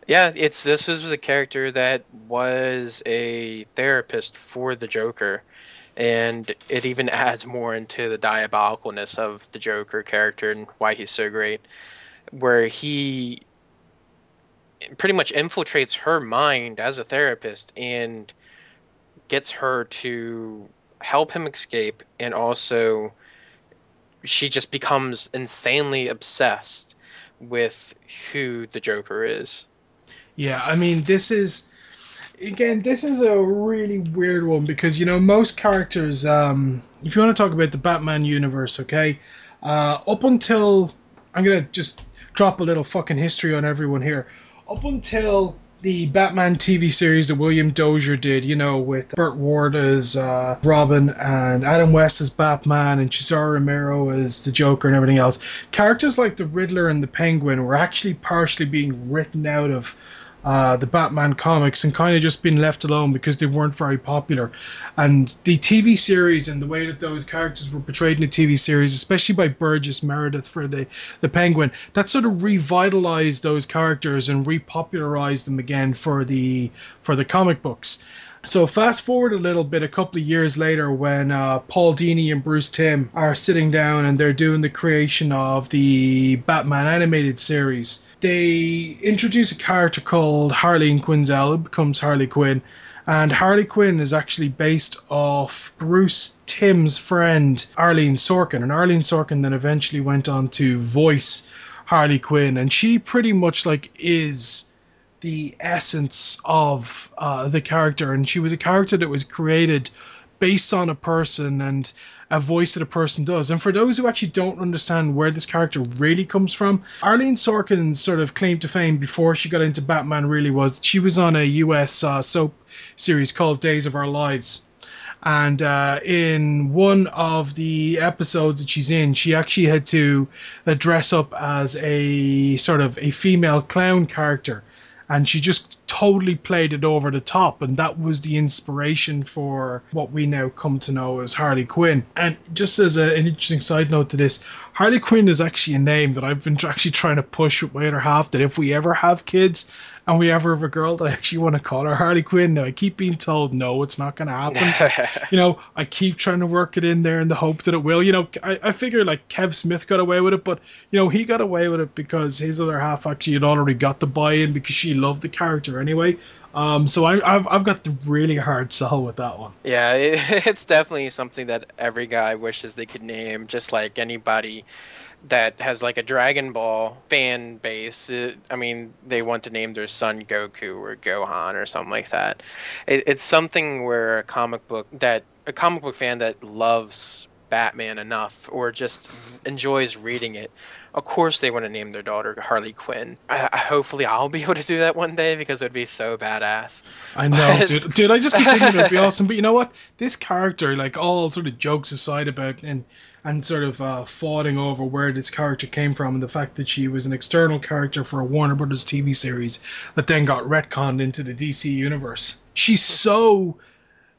Yeah, it's this was a character that was a therapist for the Joker, and it even adds more into the diabolicalness of the Joker character and why he's so great, where he pretty much infiltrates her mind as a therapist and gets her to help him escape, and also she just becomes insanely obsessed with who the Joker is. Yeah, I mean, this is again, this is a really weird one because you know most characters. Um, if you want to talk about the Batman universe, okay, uh, up until I'm gonna just drop a little fucking history on everyone here. Up until the Batman TV series that William Dozier did, you know, with Burt Ward as uh, Robin and Adam West as Batman and Cesar Romero as the Joker and everything else, characters like the Riddler and the Penguin were actually partially being written out of uh, the Batman comics and kind of just been left alone because they weren't very popular. And the TV series and the way that those characters were portrayed in the TV series, especially by Burgess Meredith for the, the Penguin, that sort of revitalized those characters and repopularized them again for the for the comic books. So fast forward a little bit, a couple of years later, when uh, Paul Dini and Bruce Timm are sitting down and they're doing the creation of the Batman animated series, they introduce a character called Harleen Quinzel, who becomes Harley Quinn. And Harley Quinn is actually based off Bruce Timm's friend Arlene Sorkin, and Arlene Sorkin then eventually went on to voice Harley Quinn, and she pretty much like is the essence of uh, the character, and she was a character that was created based on a person and a voice that a person does. And for those who actually don't understand where this character really comes from, Arlene Sorkin's sort of claim to fame before she got into Batman really was she was on a US uh, soap series called Days of Our Lives. And uh, in one of the episodes that she's in, she actually had to uh, dress up as a sort of a female clown character and she just totally played it over the top and that was the inspiration for what we now come to know as harley quinn and just as a, an interesting side note to this harley quinn is actually a name that i've been actually trying to push with my other half that if we ever have kids and we ever have a girl that I actually want to call her Harley Quinn. Now I keep being told no, it's not going to happen. [laughs] you know, I keep trying to work it in there in the hope that it will. You know, I, I figure like Kev Smith got away with it, but you know he got away with it because his other half actually had already got the buy-in because she loved the character anyway. Um, so I, have I've got the really hard sell with that one. Yeah, [laughs] it, it's definitely something that every guy wishes they could name, just like anybody that has like a Dragon Ball fan base. It, I mean, they want to name their son Goku or Gohan or something like that. It, it's something where a comic book that a comic book fan that loves Batman enough or just enjoys reading it, of course they want to name their daughter Harley Quinn. I, I, hopefully I'll be able to do that one day because it would be so badass. I know, but... dude. Dude, I just keep thinking it'd be [laughs] awesome. But you know what? This character, like all sort of jokes aside about and and sort of uh, fawning over where this character came from and the fact that she was an external character for a Warner Brothers TV series that then got retconned into the DC universe. She's so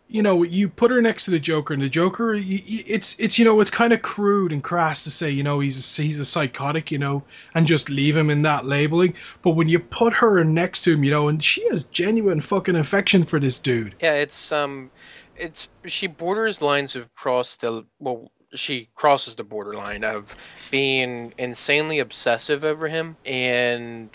you know, you put her next to the Joker, and the Joker, it's it's you know, it's kind of crude and crass to say, you know, he's a, he's a psychotic, you know, and just leave him in that labeling. But when you put her next to him, you know, and she has genuine fucking affection for this dude. Yeah, it's um, it's she borders lines of cross the well, she crosses the borderline of being insanely obsessive over him and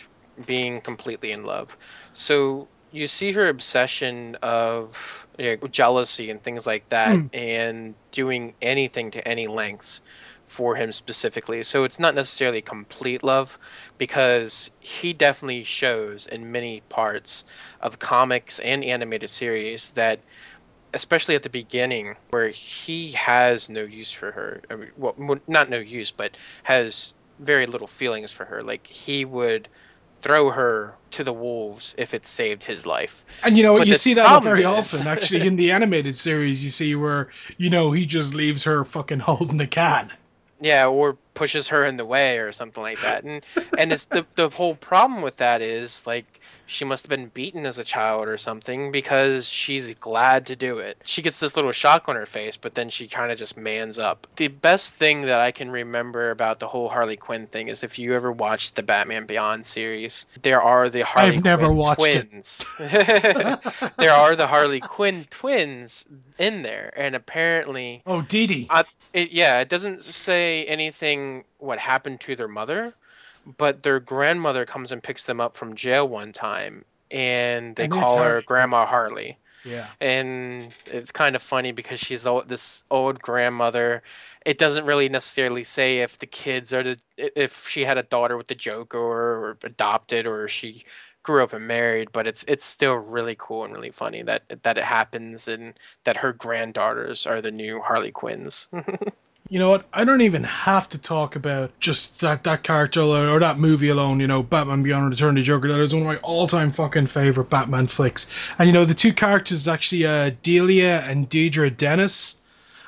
being completely in love. So you see her obsession of you know, jealousy and things like that, mm. and doing anything to any lengths for him specifically. So it's not necessarily complete love because he definitely shows in many parts of comics and animated series that especially at the beginning where he has no use for her. I mean, well, not no use, but has very little feelings for her. Like he would throw her to the wolves if it saved his life. And you know, you see that very is... often actually in the animated series. You see where you know he just leaves her fucking [laughs] holding the can. Yeah, or pushes her in the way or something like that. And and it's the the whole problem with that is like she must have been beaten as a child or something because she's glad to do it. She gets this little shock on her face, but then she kind of just mans up. The best thing that I can remember about the whole Harley Quinn thing is if you ever watched the Batman Beyond series, there are the Harley I've Quinn never watched twins. [laughs] there are the Harley Quinn twins in there, and apparently, oh, Dee Dee. It, yeah, it doesn't say anything what happened to their mother, but their grandmother comes and picks them up from jail one time and they and call her grandma harley. Yeah. And it's kind of funny because she's old, this old grandmother. It doesn't really necessarily say if the kids are the if she had a daughter with the joker or, or adopted or she grew up and married but it's it's still really cool and really funny that that it happens and that her granddaughters are the new harley quinns [laughs] You know what? I don't even have to talk about just that that character or, that movie alone. You know, Batman Beyond Return of the Joker. That is one of my all-time fucking favorite Batman flicks. And you know, the two characters actually uh, Delia and Deidre Dennis,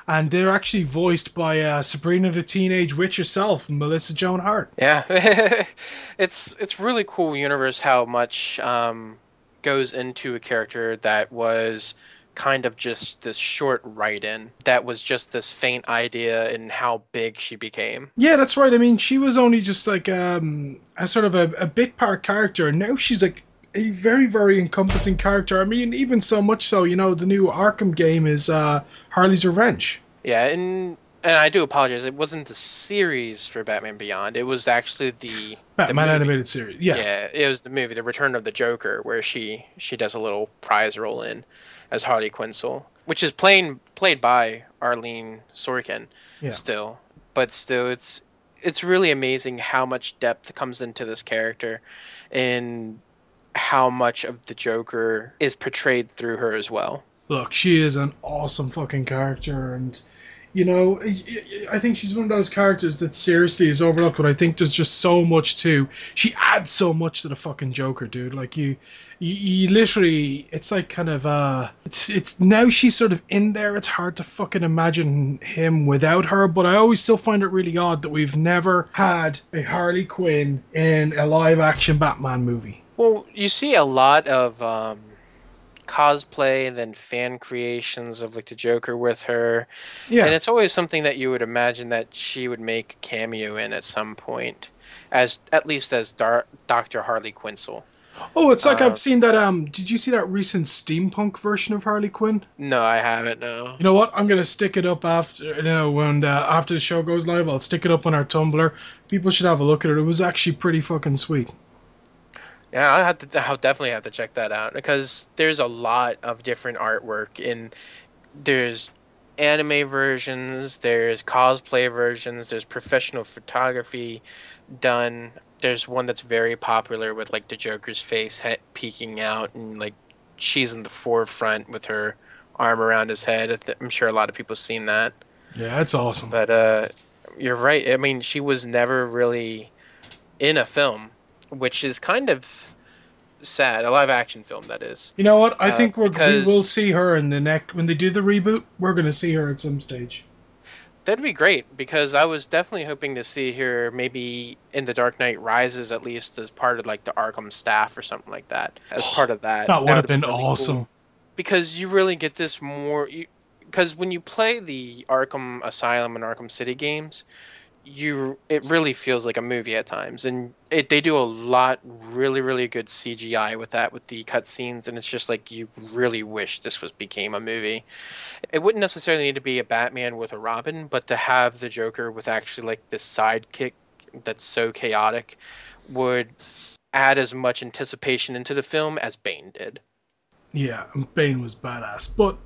and they're actually voiced by uh, Sabrina the Teenage Witch herself, Melissa Joan Hart. Yeah, [laughs] it's it's really cool universe how much um, goes into a character that was kind of just this short write in that was just this faint idea in how big she became. Yeah, that's right. I mean, she was only just like um, a sort of a, a bit part character, and now she's like a very very encompassing character. I mean, even so much so, you know, the new Arkham game is uh, Harley's Revenge. Yeah, and and I do apologize. It wasn't the series for Batman Beyond. It was actually the Batman the animated series. Yeah. Yeah, it was the movie, The Return of the Joker, where she she does a little prize roll in as Harley Quinzel, which is playing played by Arlene Sorkin Yeah. still, but still it's it's really amazing how much depth comes into this character and how much of the Joker is portrayed through her as well. Look, she is an awesome fucking character, and you know, I- think she's one of those characters that seriously is overlooked. But I think there's just so much to. She adds so much to the fucking Joker, dude. Like you, you, you literally, it's like kind of uh, it's it's now she's sort of in there. It's hard to fucking imagine him without her. But I always still find it really odd that we've never had a Harley Quinn in a live action Batman movie. Well, you see a lot of um, cosplay and then fan creations of like the Joker with her. Yeah, And it's always something that you would imagine that she would make a cameo in at some point, as at least as Dar- Dr. Harley Quinzel. Oh, it's like Uh, I've seen that. Um, did you see that recent steampunk version of Harley Quinn? No, I haven't. No. You know what? I'm gonna stick it up after you know when uh, after the show goes live. I'll stick it up on our Tumblr. People should have a look at it. It was actually pretty fucking sweet. Yeah, I have to. I'll definitely have to check that out because there's a lot of different artwork in. There's anime versions. There's cosplay versions. There's professional photography done. There's one that's very popular with like the Joker's face he- peeking out and like she's in the forefront with her arm around his head. I th- I'm sure a lot of people have seen that. Yeah, that's awesome. But uh, you're right. I mean, she was never really in a film, which is kind of sad. A live action film, that is. You know what? I Uh, think we will see her in the next when they do the reboot. We're gonna see her at some stage. That'd be great because I was definitely hoping to see her maybe in The Dark Knight Rises, at least as part of like the Arkham staff or something like that. As [sighs] part of that, That would have would've been really cool. awesome. because you really get this more because when you play the Arkham Asylum and Arkham City games, you it really feels like a movie at times, and it they do a lot really really good CGI with that with the cutscenes, and it's just like you really wish this was became a movie. It wouldn't necessarily need to be a Batman with a Robin, but to have the Joker with actually like this sidekick that's so chaotic would add as much anticipation into the film as Bane did. Yeah, Bane was badass. But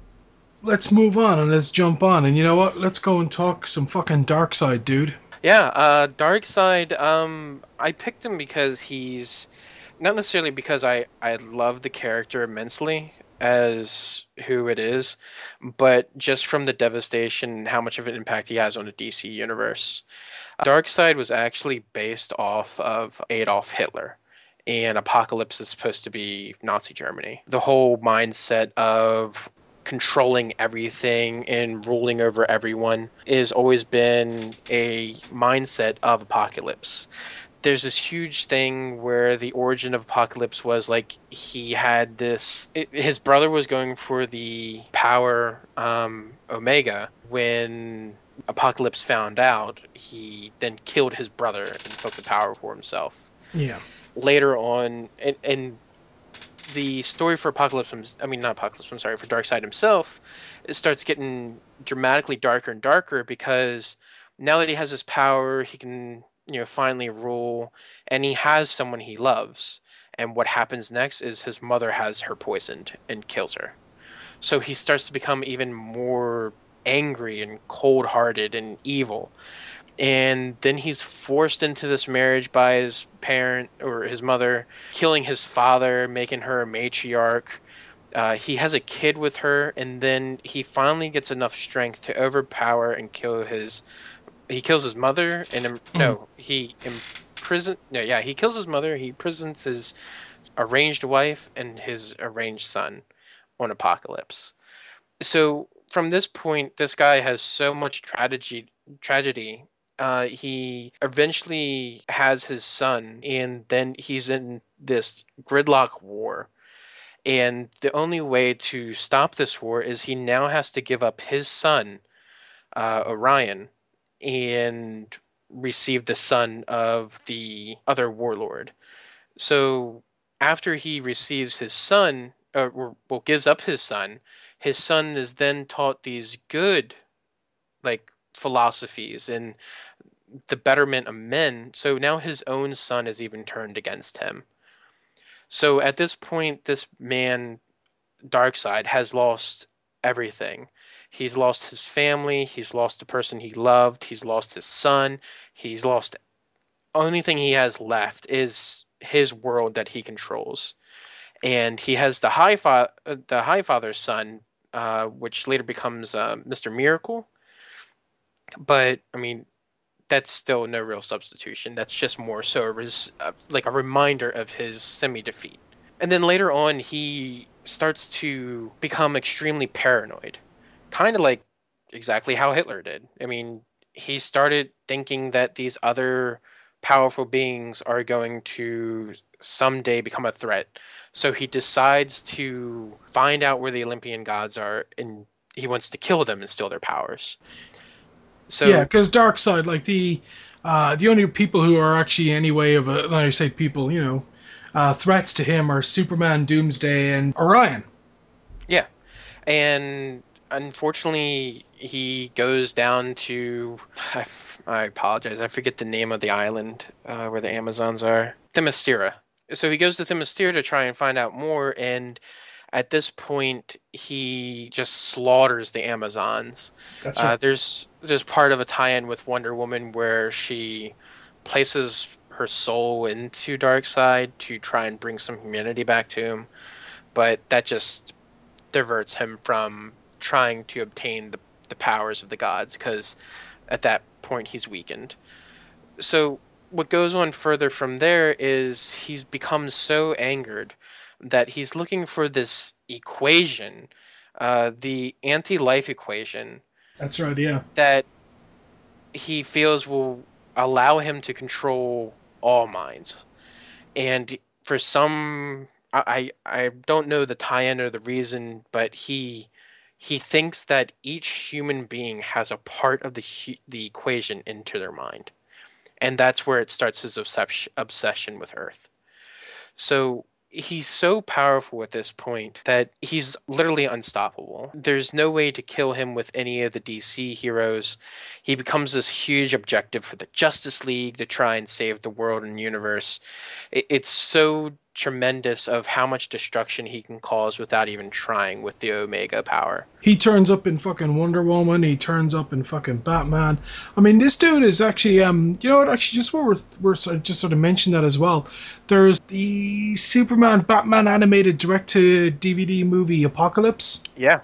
let's move on and let's jump on. And you know what? Let's go and talk some fucking Darkseid, dude. Yeah, uh, Side. Um, I picked him because he's not necessarily because I I love the character immensely as who it is, but just from the devastation and how much of an impact he has on the DC universe. Darkseid was actually based off of Adolf Hitler. And Apokolips is supposed to be Nazi Germany. The whole mindset of controlling everything and ruling over everyone has always been a mindset of Apokolips. There's this huge thing where the origin of Apokolips was like he had this it, his brother was going for the power um, omega. When Apokolips found out he then killed his brother and took the power for himself. Yeah. later on and, and the story for Apokolips i mean not Apokolips i'm sorry for darkseid himself it starts getting dramatically darker and darker because now that he has his power he can you know finally rule and he has someone he loves. And what happens next is his mother has her poisoned and kills her. So he starts to become even more angry and cold-hearted and evil and then he's forced into this marriage by his parent or his mother, killing his father, making her a matriarch. Uh, he has a kid with her, and then he finally gets enough strength to overpower and kill his. He kills his mother, and im- no, he imprison. No, yeah, he kills his mother. He imprisons his arranged wife and his arranged son on Apokolips. So from this point, this guy has so much tragedy. Tragedy uh, he eventually has his son, and then he's in this gridlock war. And the only way to stop this war is he now has to give up his son, uh, Orion, and receive the son of the other warlord. So after he receives his son, uh, or well, gives up his son, his son is then taught these good, like philosophies and the betterment of men. So now his own son is even turned against him. So at this point, this man, Darkseid, has lost everything. He's lost his family. He's lost the person he loved. He's lost his son. He's lost. Only thing he has left is his world that he controls, and he has the high fa- uh, the High Father's son, uh, which later becomes uh, Mister Miracle. But I mean, that's still no real substitution. That's just more so a res- uh, like a reminder of his semi defeat. And then later on, he starts to become extremely paranoid, kind of like exactly how Hitler did. I mean, he started thinking that these other powerful beings are going to someday become a threat. So he decides to find out where the Olympian gods are and he wants to kill them and steal their powers. So yeah, because Darkseid, like the uh, the only people who are actually any way of a, like I say, people, you know, uh, threats to him are Superman, Doomsday, and Orion. Yeah, and unfortunately, he goes down to. I, f- I apologize. I forget the name of the island uh, where the Amazons are. Themyscira. So he goes to Themyscira to try and find out more, and at this point, he just slaughters the Amazons. That's Uh, there's there's part of a tie-in with Wonder Woman where she places her soul into Darkseid to try and bring some humanity back to him, but that just diverts him from trying to obtain the, the powers of the gods because at that point he's weakened. So what goes on further from there is he's become so angered that he's looking for this equation, uh, the anti-life equation That's right. Yeah. that he feels will allow him to control all minds. And for some, I I don't know the tie-in or the reason, but he he thinks that each human being has a part of the the equation into their mind, and that's where it starts his obsession with Earth. So he's so powerful at this point that he's literally unstoppable. There's no way to kill him with any of the DC heroes. He becomes this huge objective for the Justice League to try and save the world and universe. It's so tremendous of how much destruction he can cause without even trying with the Omega power. He turns up in fucking Wonder Woman. He turns up in fucking Batman. I mean, this dude is actually, um, you know what? Actually, just what we're, we're sort of- just sort of mentioned that as well. There's the Superman Batman animated direct to DVD movie Apocalypse. Yeah.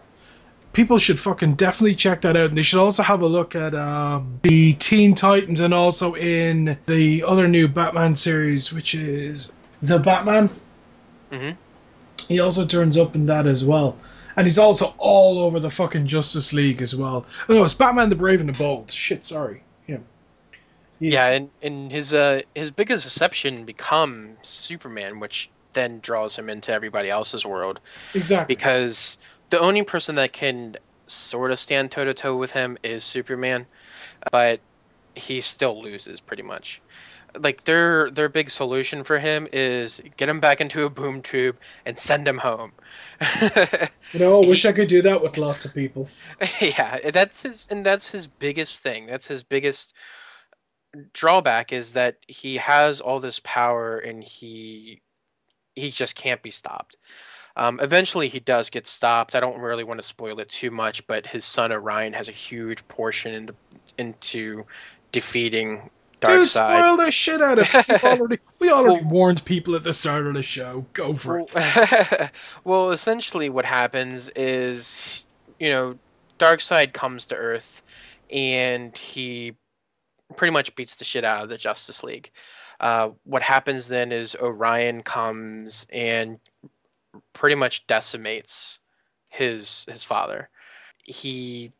People should fucking definitely check that out. And they should also have a look at um, the Teen Titans and also in the other new Batman series, which is The Batman. Mhm. He also turns up in that as well. And he's also all over the fucking Justice League as well. Oh, no, it's Batman the Brave and the Bold. Shit, sorry. Yeah. Yeah, and, and his uh his biggest deception becomes Superman, which then draws him into everybody else's world. Exactly. because the only person that can sort of stand toe to toe with him is Superman, but he still loses pretty much. Like their their big solution for him is get him back into a boom tube and send him home. [laughs] You know, I wish I could do that with lots of people. [laughs] yeah, that's his and that's his biggest thing. That's his biggest drawback is that he has all this power and he he just can't be stopped. Um, eventually, he does get stopped. I don't really want to spoil it too much, but his son Orion has a huge portion into into defeating Dude, Darkseid. spoil the shit out of it. We already, [laughs] we already Well- warned people at the start of the show. Go for it. Well, [laughs] well, essentially, what happens is, you know, Darkseid comes to Earth, and he pretty much beats the shit out of the Justice League. Uh, what happens then is Orion comes and pretty much decimates his his father. He,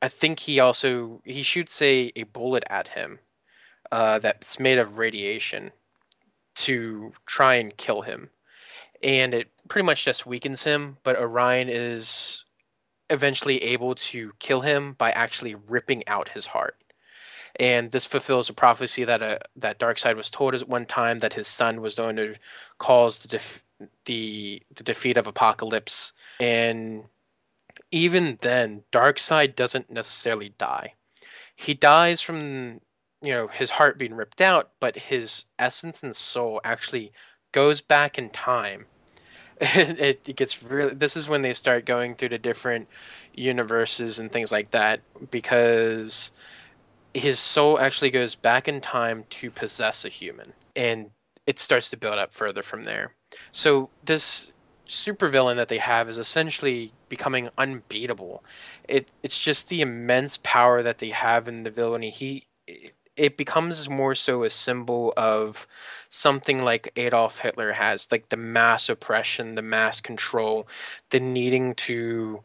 I think he also he shoots a a bullet at him, uh, that's made of radiation, to try and kill him and it pretty much just weakens him. But Orion is eventually able to kill him by actually ripping out his heart. and this fulfills a prophecy that uh, that Darkseid was told at one time that his son was going to cause the def- the the defeat of Apokolips, and even then, Darkseid doesn't necessarily die. He dies from you know his heart being ripped out, but his essence and soul actually goes back in time. [laughs] it, it gets really. This is when they start going through the different universes and things like that because his soul actually goes back in time to possess a human, and it starts to build up further from there. So this supervillain that they have is essentially becoming unbeatable. It it's just the immense power that they have in the villainy. He it becomes more so a symbol of something like Adolf Hitler has, like the mass oppression, the mass control, the needing to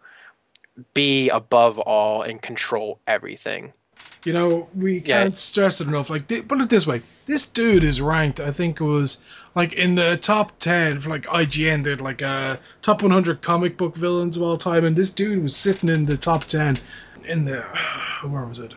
be above all and control everything. You know, we can't stress it enough. Like, put it this way: this dude is ranked. I think it was like in the top ten for like IGN did like a top 100 comic book villains of all time, and this dude was sitting in the top ten. In the [sighs] where was it?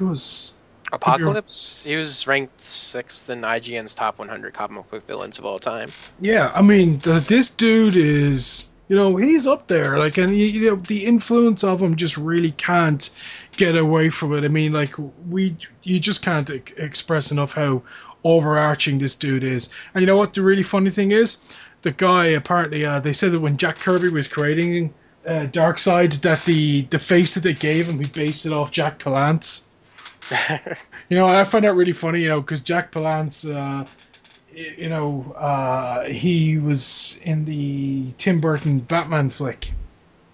It was Apocalypse, he was ranked sixth in IGN's top 100 comic book villains of all time. Yeah, I mean, the, this dude is, you know, he's up there. Like, and you, know, the influence of him just really can't get away from it. I mean, like, we, you just can't e- express enough how overarching this dude is. And you know what? The really funny thing is, the guy apparently, uh, they said that when Jack Kirby was creating uh, Darkseid, that the the face that they gave him, he based it off Jack Palance. You know, I find that really funny, you know, because Jack Palance, uh, you know, uh, he was in the Tim Burton Batman flick.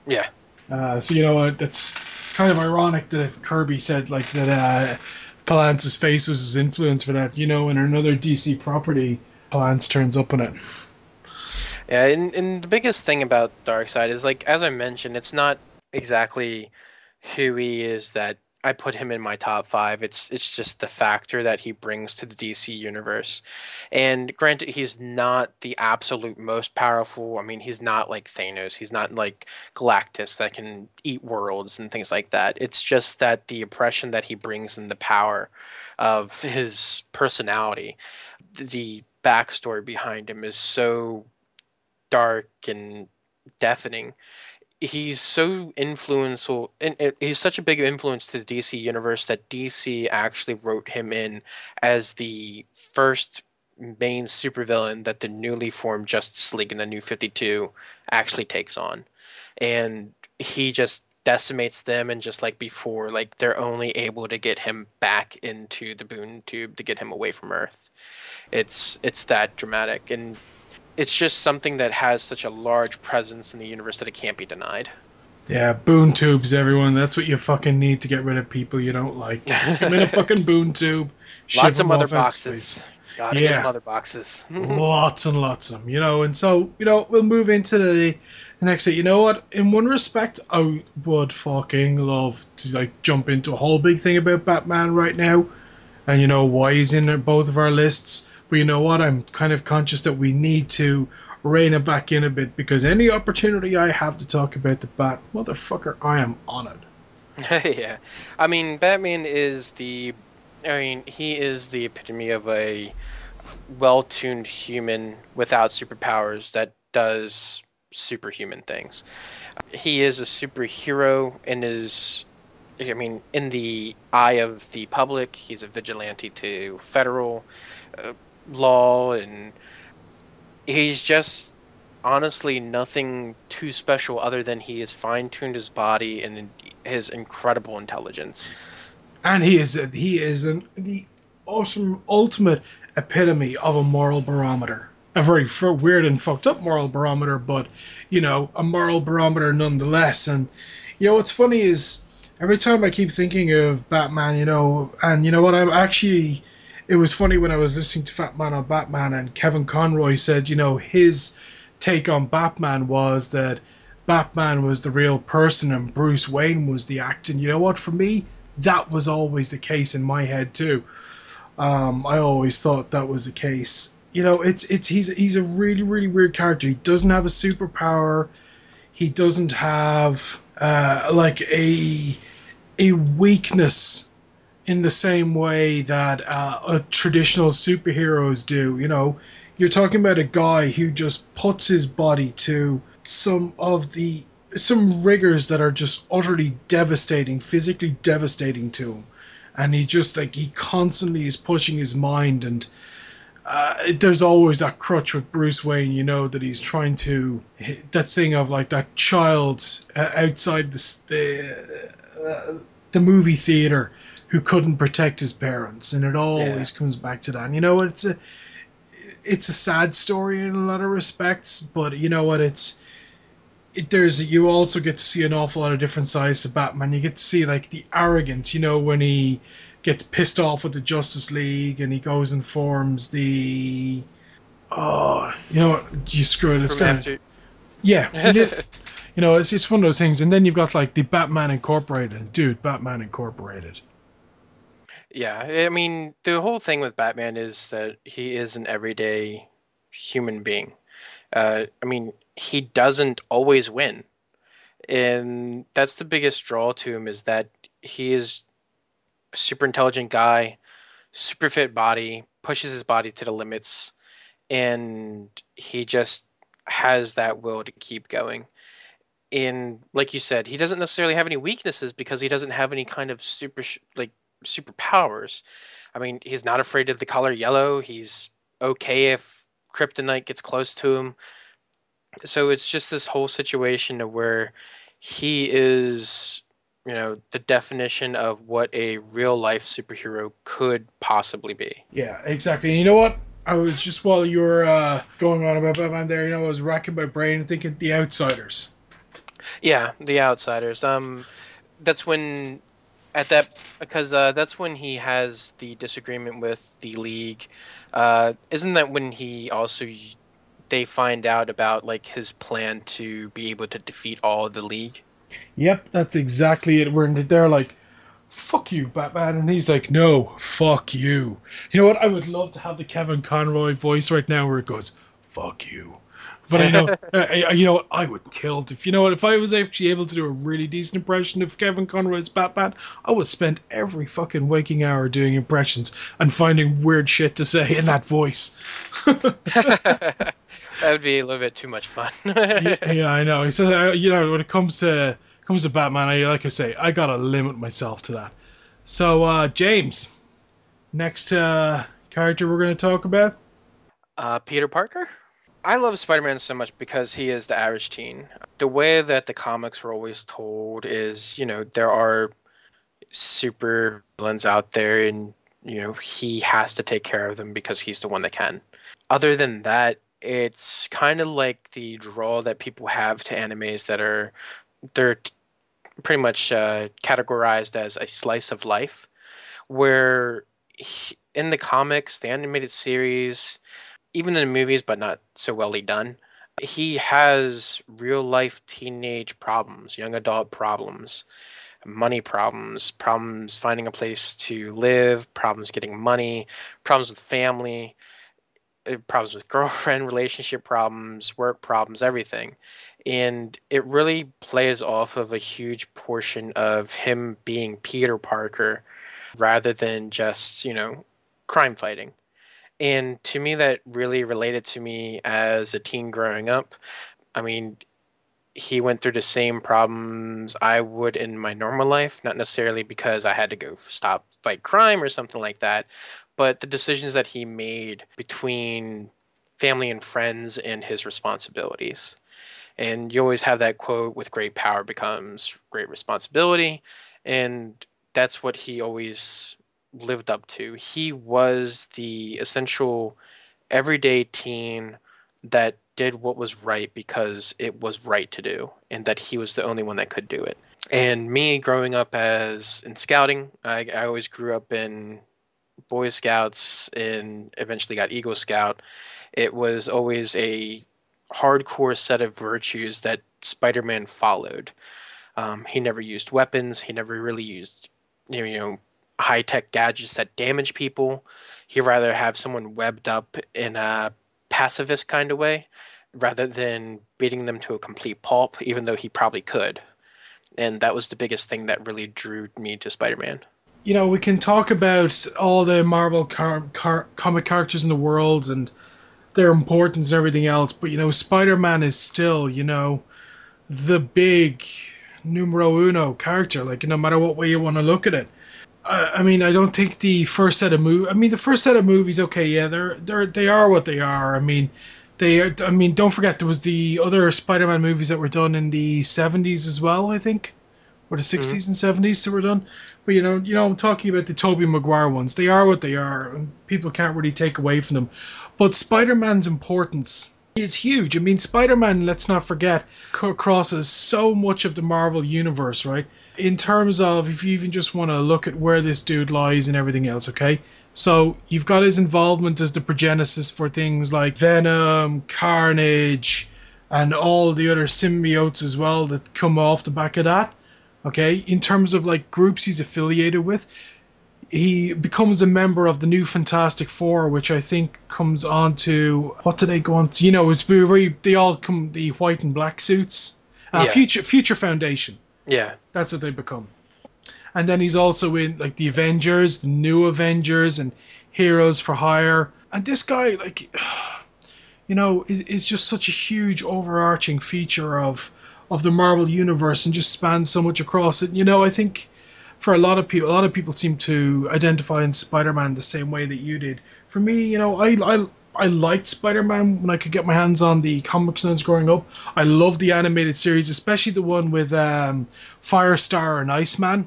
Yeah. Uh, so you know, that's it's kind of ironic that if Kirby said like that, uh, Palance's face was his influence for that. You know, in another DC property, Palance turns up in it. Yeah, and, and the biggest thing about Darkseid is like as I mentioned, it's not exactly who he is that I put him in my top five. It's it's just the factor that he brings to the DC universe. And granted, he's not the absolute most powerful. I mean, he's not like Thanos. He's not like Galactus that can eat worlds and things like that. It's just that the oppression that he brings and the power of his personality, the backstory behind him is so dark and deafening. He's so influential, and he's such a big influence to the DC universe that DC actually wrote him in as the first main supervillain that the newly formed Justice League in the New Fifty Two actually takes on, and he just decimates them and just like before like they're only able to get him back into the boom tube to get him away from earth. It's it's that dramatic. And it's just something that has such a large presence in the universe that it can't be denied. Yeah, boom tubes, everyone. That's what you fucking need to get rid of people you don't like. Just in a fucking [laughs] boom tube. Lots of mother boxes. Gotta Yeah. get mother boxes. [laughs] lots and lots of them, you know. And so, you know, we'll move into the, the next thing. You know what? In one respect, I would fucking love to like jump into a whole big thing about Batman right now, and you know why he's in both of our lists. But you know what? I'm kind of conscious that we need to rein it back in a bit because any opportunity I have to talk about the Bat, motherfucker, I am on it. [laughs] yeah. I mean, Batman is the. I mean, he is the epitome of a well tuned human without superpowers that does superhuman things. He is a superhero in his. I mean, in the eye of the public, he's a vigilante to federal uh, law, and he's just honestly nothing too special other than he has fine tuned his body and his incredible intelligence. and he is a, he is an the awesome ultimate epitome of a moral barometer. A very weird and fucked up moral barometer, but you know, a moral barometer nonetheless. And you know, what's funny is every time I keep thinking of Batman, you know, and you know what, I'm actually. It was funny when I was listening to Fat Man on Batman, and Kevin Conroy said, you know, his take on Batman was that Batman was the real person and Bruce Wayne was the act. And you know what? For me, that was always the case in my head too. Um, I always thought that was the case. You know, it's it's he's he's a really really weird character. He doesn't have a superpower. He doesn't have uh, like a a weakness. In the same way that uh, traditional superheroes do. You know, you're talking about a guy who just puts his body to some of the some rigors that are just utterly devastating, physically devastating to him, and he just like he constantly is pushing his mind and. Uh, there's always that crutch with Bruce Wayne, you know, that he's trying to that thing of like that child uh, outside the the, uh, the movie theater who couldn't protect his parents, and it always Yeah. comes back to that. And you know, it's a it's a sad story in a lot of respects, but you know what? It's it, there's you also get to see an awful lot of different sides to Batman. You get to see like the arrogance, you know, when he gets pissed off with the Justice League and he goes and forms the oh, you know what? You screw it. It's From of yeah. [laughs] you you know, it's it's one of those things. And then you've got like the Batman Incorporated, dude. Batman Incorporated. Yeah, I mean, the whole thing with Batman is that he is an everyday human being. Uh, I mean, he doesn't always win. And that's the biggest draw to him is that he is a super intelligent guy, super fit body, pushes his body to the limits, and he just has that will to keep going. And like you said, he doesn't necessarily have any weaknesses because he doesn't have any kind of super like superpowers. I mean, he's not afraid of the color yellow. He's okay if kryptonite gets close to him. So it's just this whole situation of where he is, you know, the definition of what a real life superhero could possibly be. Yeah, exactly. And you know what? I was just while you were uh, going on about Batman there, you know, I was racking my brain thinking The Outsiders. Yeah, the outsiders. Um, that's when, at that, because uh, that's when he has the disagreement with the league. Uh, isn't that when he also they find out about like his plan to be able to defeat all the league? Yep, that's exactly it. Where they're like, "Fuck you, Batman," and he's like, "No, fuck you." You know what? I would love to have the Kevin Conroy voice right now, where it goes, "Fuck you." But I know, [laughs] uh, I- you know? I would kill if you know what. If I was actually able to do a really decent impression of Kevin Conroy's Batman, I would spend every fucking waking hour doing impressions and finding weird shit to say in that voice. [laughs] that would be a little bit too much fun. [laughs] yeah, yeah, I know. So uh, you know, when it comes to comes to Batman, I like I say, I gotta limit myself to that. So, uh, James, next uh, character we're gonna talk about. Uh, Peter Parker? I love Spider Man so much because he is the average teen. The way that the comics were always told is, you know, there are super villains out there and, you know, he has to take care of them because he's the one that can. Other than that, it's kind of like the draw that people have to animes that are, they're pretty much uh, categorized as a slice of life, where he, in the comics, the animated series, even in the movies, but not so well done. He has real life teenage problems, young adult problems, money problems, problems finding a place to live, problems getting money, problems with family, uh, problems with [laughs] girlfriend, relationship problems, work problems, everything. And it really plays off of a huge portion of him being Peter Parker rather than just, you know, crime fighting and to me that really related to me as a teen growing up. I mean he went through the same problems i would in my normal life not necessarily because i had to go stop fight crime or something like that but the decisions that he made between family and friends and his responsibilities. And you always have that quote with great power becomes great responsibility and that's what he always lived up to. He was the essential everyday teen that did what was right because it was right to do and that he was the only one that could do it. And me growing up as in scouting, I, I always grew up in Boy Scouts and eventually got Eagle Scout. It was always a hardcore set of virtues that Spider Man followed. Um, he never used weapons. He never really used, you know, you know high tech gadgets that damage people. He'd rather have someone webbed up in a pacifist kind of way rather than beating them to a complete pulp, even though he probably could. And that was the biggest thing that really drew me to Spider Man. you know, we can talk about all the Marvel car- car- comic characters in the world and their importance and everything else, but you know, Spider Man is still, you know, the big numero uno character. Like, no matter what way you want to look at it. I, I mean, I don't think the first set of movies. I mean, the first set of movies, okay, yeah, they're they're they are what they are. I mean, they. Are, I mean, don't forget there was the other Spider-Man movies that were done in the '70s as well. I think, or the mm-hmm. '60s and '70s that were done. But you know, you know, I'm talking about the Tobey Maguire ones. They are what they are, and people can't really take away from them. But Spider-Man's importance is huge. I mean, Spider-Man, let's not forget, crosses so much of the Marvel universe, right? In terms of if you even just want to look at where this dude lies and everything else, okay? So you've got his involvement as the progenesis for things like Venom, Carnage, and all the other symbiotes as well that come off the back of that. Okay, in terms of like groups he's affiliated with, he becomes a member of the new Fantastic Four, which I think comes on to what do they go on to? You know, it's where they all come the white and black suits. Uh, Yeah. Future Future Foundation. Yeah. That's what they become. And then he's also in like the Avengers, the new Avengers, and Heroes for Hire. And this guy, like, [sighs] you know, is, is just such a huge overarching feature of of the Marvel universe and just spans so much across it. You know, I think for a lot of people, a lot of people seem to identify in Spider-Man the same way that you did. For me, you know, I I I liked Spider-Man when I could get my hands on the comics when I was growing up. I loved the animated series, especially the one with um, Firestar and Iceman,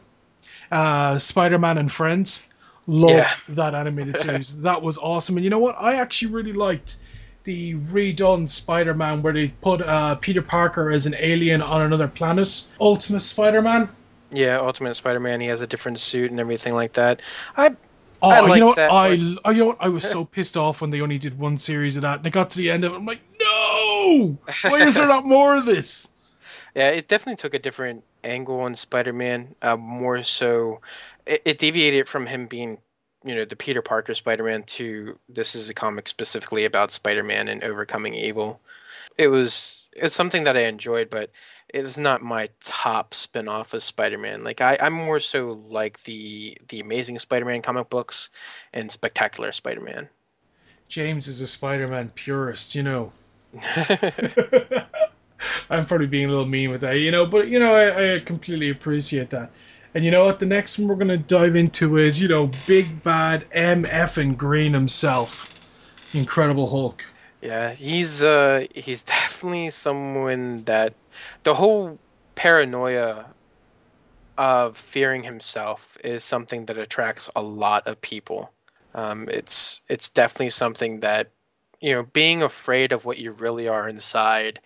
uh, Spider-Man and Friends. Loved Yeah. that animated [laughs] series. that was awesome. And you know what? I actually really liked the redone Spider-Man where they put uh, Peter Parker as an alien on another planet. Ultimate Spider-Man. Yeah, Ultimate Spider-Man. He has a different suit and everything like that. I Oh, I you like know what? that, I, oh, you know what? I was [laughs] so pissed off when they only did one series of that, and I got to the end of it. I'm like, no! Why is there [laughs] not more of this? Yeah, it definitely took a different angle on Spider-Man. Uh, more so, it, it deviated from him being, you know, the Peter Parker Spider-Man to this is a comic specifically about Spider-Man and overcoming evil. It was it's something that I enjoyed, but it's not my top spin-off of Spider-Man. Like I, I'm more so like the the Amazing Spider-Man comic books and Spectacular Spider-Man. James is a Spider-Man purist, you know. [laughs] [laughs] I'm probably being a little mean with that, you know, but you know, I, I completely appreciate that. And you know what? The next one we're gonna dive into is, you know, big bad MF and Green himself, Incredible Hulk. Yeah, he's uh he's [laughs] definitely someone that the whole paranoia of fearing himself is something that attracts a lot of people. Um, it's it's definitely something that you know being afraid of what you really are inside.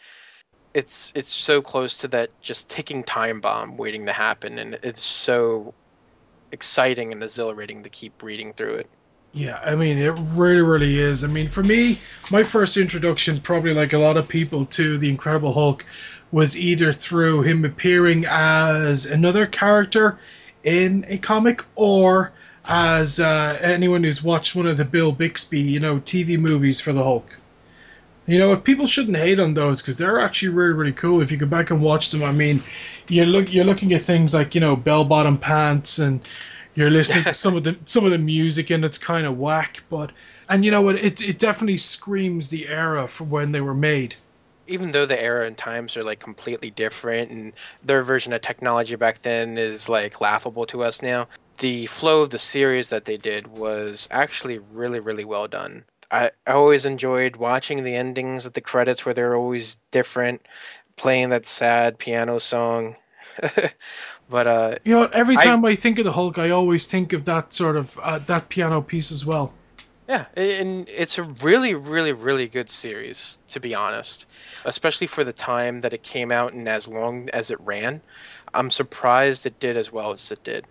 It's it's so close to that just ticking time bomb waiting to happen, and it's so exciting and exhilarating to keep reading through it. Yeah, I mean, it really, really is. I mean, for me, my first introduction, probably like a lot of people, to the Incredible Hulk was either through him appearing as another character in a comic or as uh, anyone who's watched one of the Bill Bixby, you know, TV movies for the Hulk. You know, people shouldn't hate on those because they're actually really, really cool. If you go back and watch them, I mean, you're look you're looking at things like you know bell bottom pants and you're listening to [laughs] some of the some of the music and it's kind of whack, but and you know what? It it definitely screams the era for when they were made. Even though the era and times are like completely different and their version of technology back then is like laughable to us now the flow of the series that they did was actually really really well done i, I always enjoyed watching the endings of the credits where they're always different playing that sad piano song [laughs] but uh You know, every I- time I, think of the Hulk, I always think of that sort of uh, that piano piece as well. Yeah, and it's a really, really, really good series, to be honest. Especially for the time that it came out and as long as it ran. I'm surprised it did as well as it did.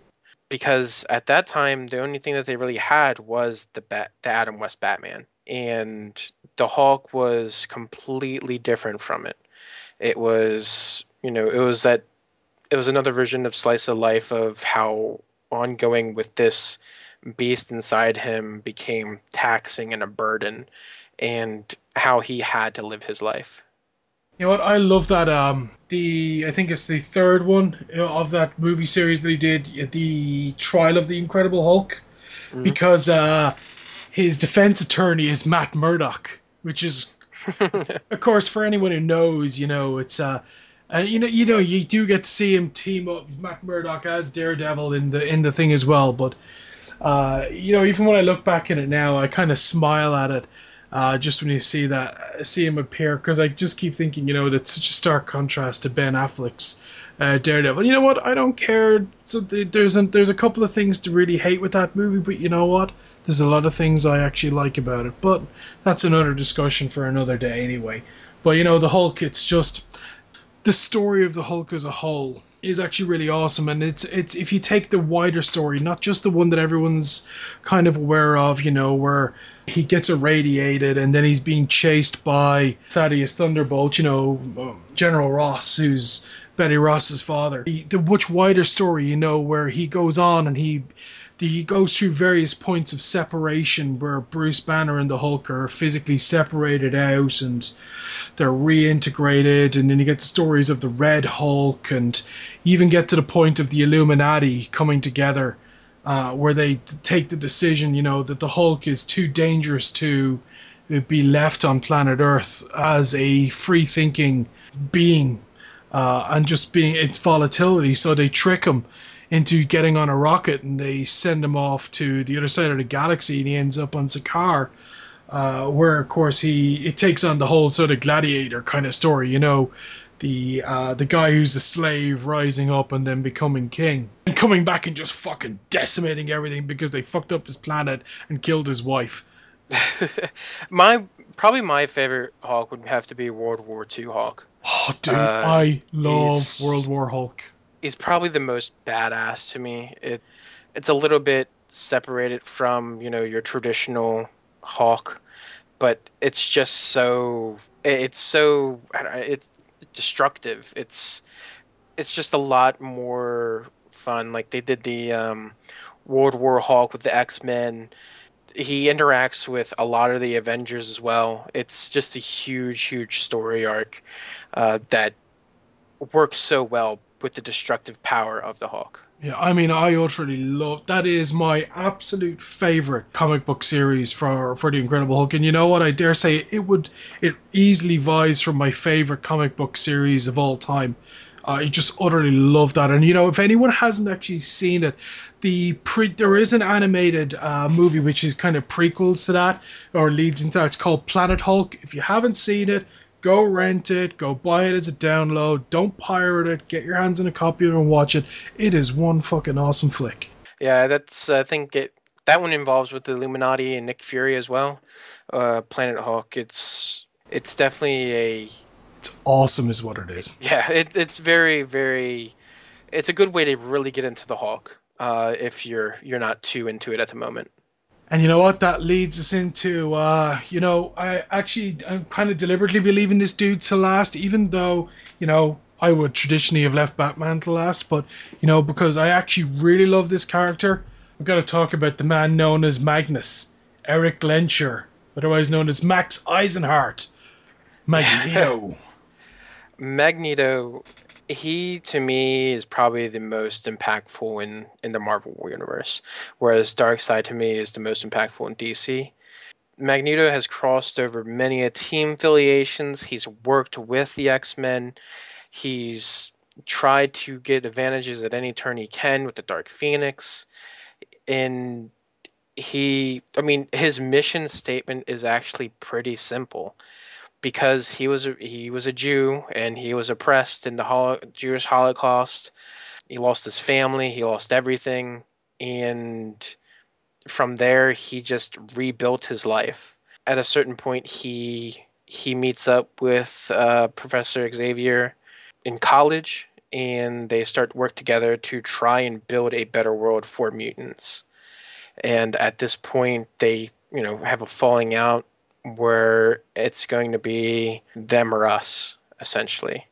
Because at that time, the only thing that they really had was the Bat- the Adam West Batman. And the Hulk was completely different from it. It was, you know, it was that, it was another version of Slice of Life of how ongoing with this beast inside him became taxing and a burden and how he had to live his life. You know what? I love that. Um, the I think it's the third one uh, of that movie series that he did, the Trial of the Incredible Hulk, because uh, his defense attorney is Matt Murdock, which is, [laughs] of course, for anyone who knows, you know, it's uh, and you know, you know, you do get to see him team up Matt Murdock as Daredevil in the in the thing as well, but. Uh, you know, even when I look back at it now, I kind of smile at it uh, just when you see that, see him appear, because I just keep thinking, you know, that's such a stark contrast to Ben Affleck's uh, Daredevil. You know what? I don't care. So there's a, there's a couple of things to really hate with that movie, but you know what? There's a lot of things I actually like about it. But that's another discussion for another day, anyway. But you know, the Hulk, it's just the story of the Hulk as a whole is actually really awesome and it's it's if you take the wider story not just the one that everyone's kind of aware of you know where he gets irradiated and then he's being chased by Thaddeus Thunderbolt you know um, General Ross who's Betty Ross's father. The, the much wider story you know where he goes on and he he goes through various points of separation where Bruce Banner and the Hulk are physically separated out and they're reintegrated, and then you get stories of the Red Hulk, and you even get to the point of the Illuminati coming together, uh, where they take the decision, you know, that the Hulk is too dangerous to be left on planet Earth as a free thinking being. Uh, and just being its volatility, so they trick him into getting on a rocket and they send him off to the other side of the galaxy and he ends up on Sakaar. Uh, where of course he it takes on the whole sort of gladiator kind of story, you know, the uh, the guy who's a slave rising up and then becoming king and coming back and just fucking decimating everything because they fucked up his planet and killed his wife. [laughs] my probably my favorite Hulk would have to be World War II Hulk. Oh, dude, Uh, I love World War Hulk. He's probably the most badass to me. It it's a little bit separated from you know your traditional Hulk, but it's just so it's so it's destructive. It's it's just a lot more fun. Like they did the um, World War Hulk with the X Men. He interacts with a lot of the Avengers as well. It's just a huge, huge story arc uh, that works so well with the destructive power of the Hulk. Yeah, I mean, I utterly love that. Is my absolute favorite comic book series for for the Incredible Hulk, and you know what? I dare say it would it easily vies for my favorite comic book series of all time. I just utterly love that, and you know, if anyone hasn't actually seen it, the pre there is an animated uh, movie which is kind of prequels to that or leads into that. It's called Planet Hulk. If you haven't seen it, go rent it, go buy it as a download. Don't pirate it. Get your hands on a copy of it and watch it. It is one fucking awesome flick. Yeah, that's I think it that one involves with the Illuminati and Nick Fury as well. Uh, Planet Hulk. It's it's definitely a It's awesome, is what it is. [laughs] yeah. It, it's very very. It's a good way to really get into the Hulk. Uh, if you're you're not too into it at the moment. And you know what? That leads us into, uh, you know, I actually, I'm kind of deliberately believing this dude to last, even though, you know, I would traditionally have left Batman to last, but, you know, because I actually really love this character, I've got to talk about the man known as Magnus, Erik Lehnsherr, otherwise known as Max Eisenhardt. Magneto. [laughs] Magneto, he to me is probably the most impactful in in the Marvel universe, whereas Darkseid to me is the most impactful in DC. Magneto has crossed over many a team affiliations. He's worked with the X Men. He's tried to get advantages at any turn he can with the Dark Phoenix, and he, I mean, his mission statement is actually pretty simple because he was a, he was a Jew and he was oppressed in the holo- Jewish Holocaust. He lost his family, he lost everything, and from there he just rebuilt his life. At a certain point, he he meets up with uh, Professor Xavier in college, and they start work together to try and build a better world for mutants. And at this point, they you know have a falling out where it's going to be them or us, essentially.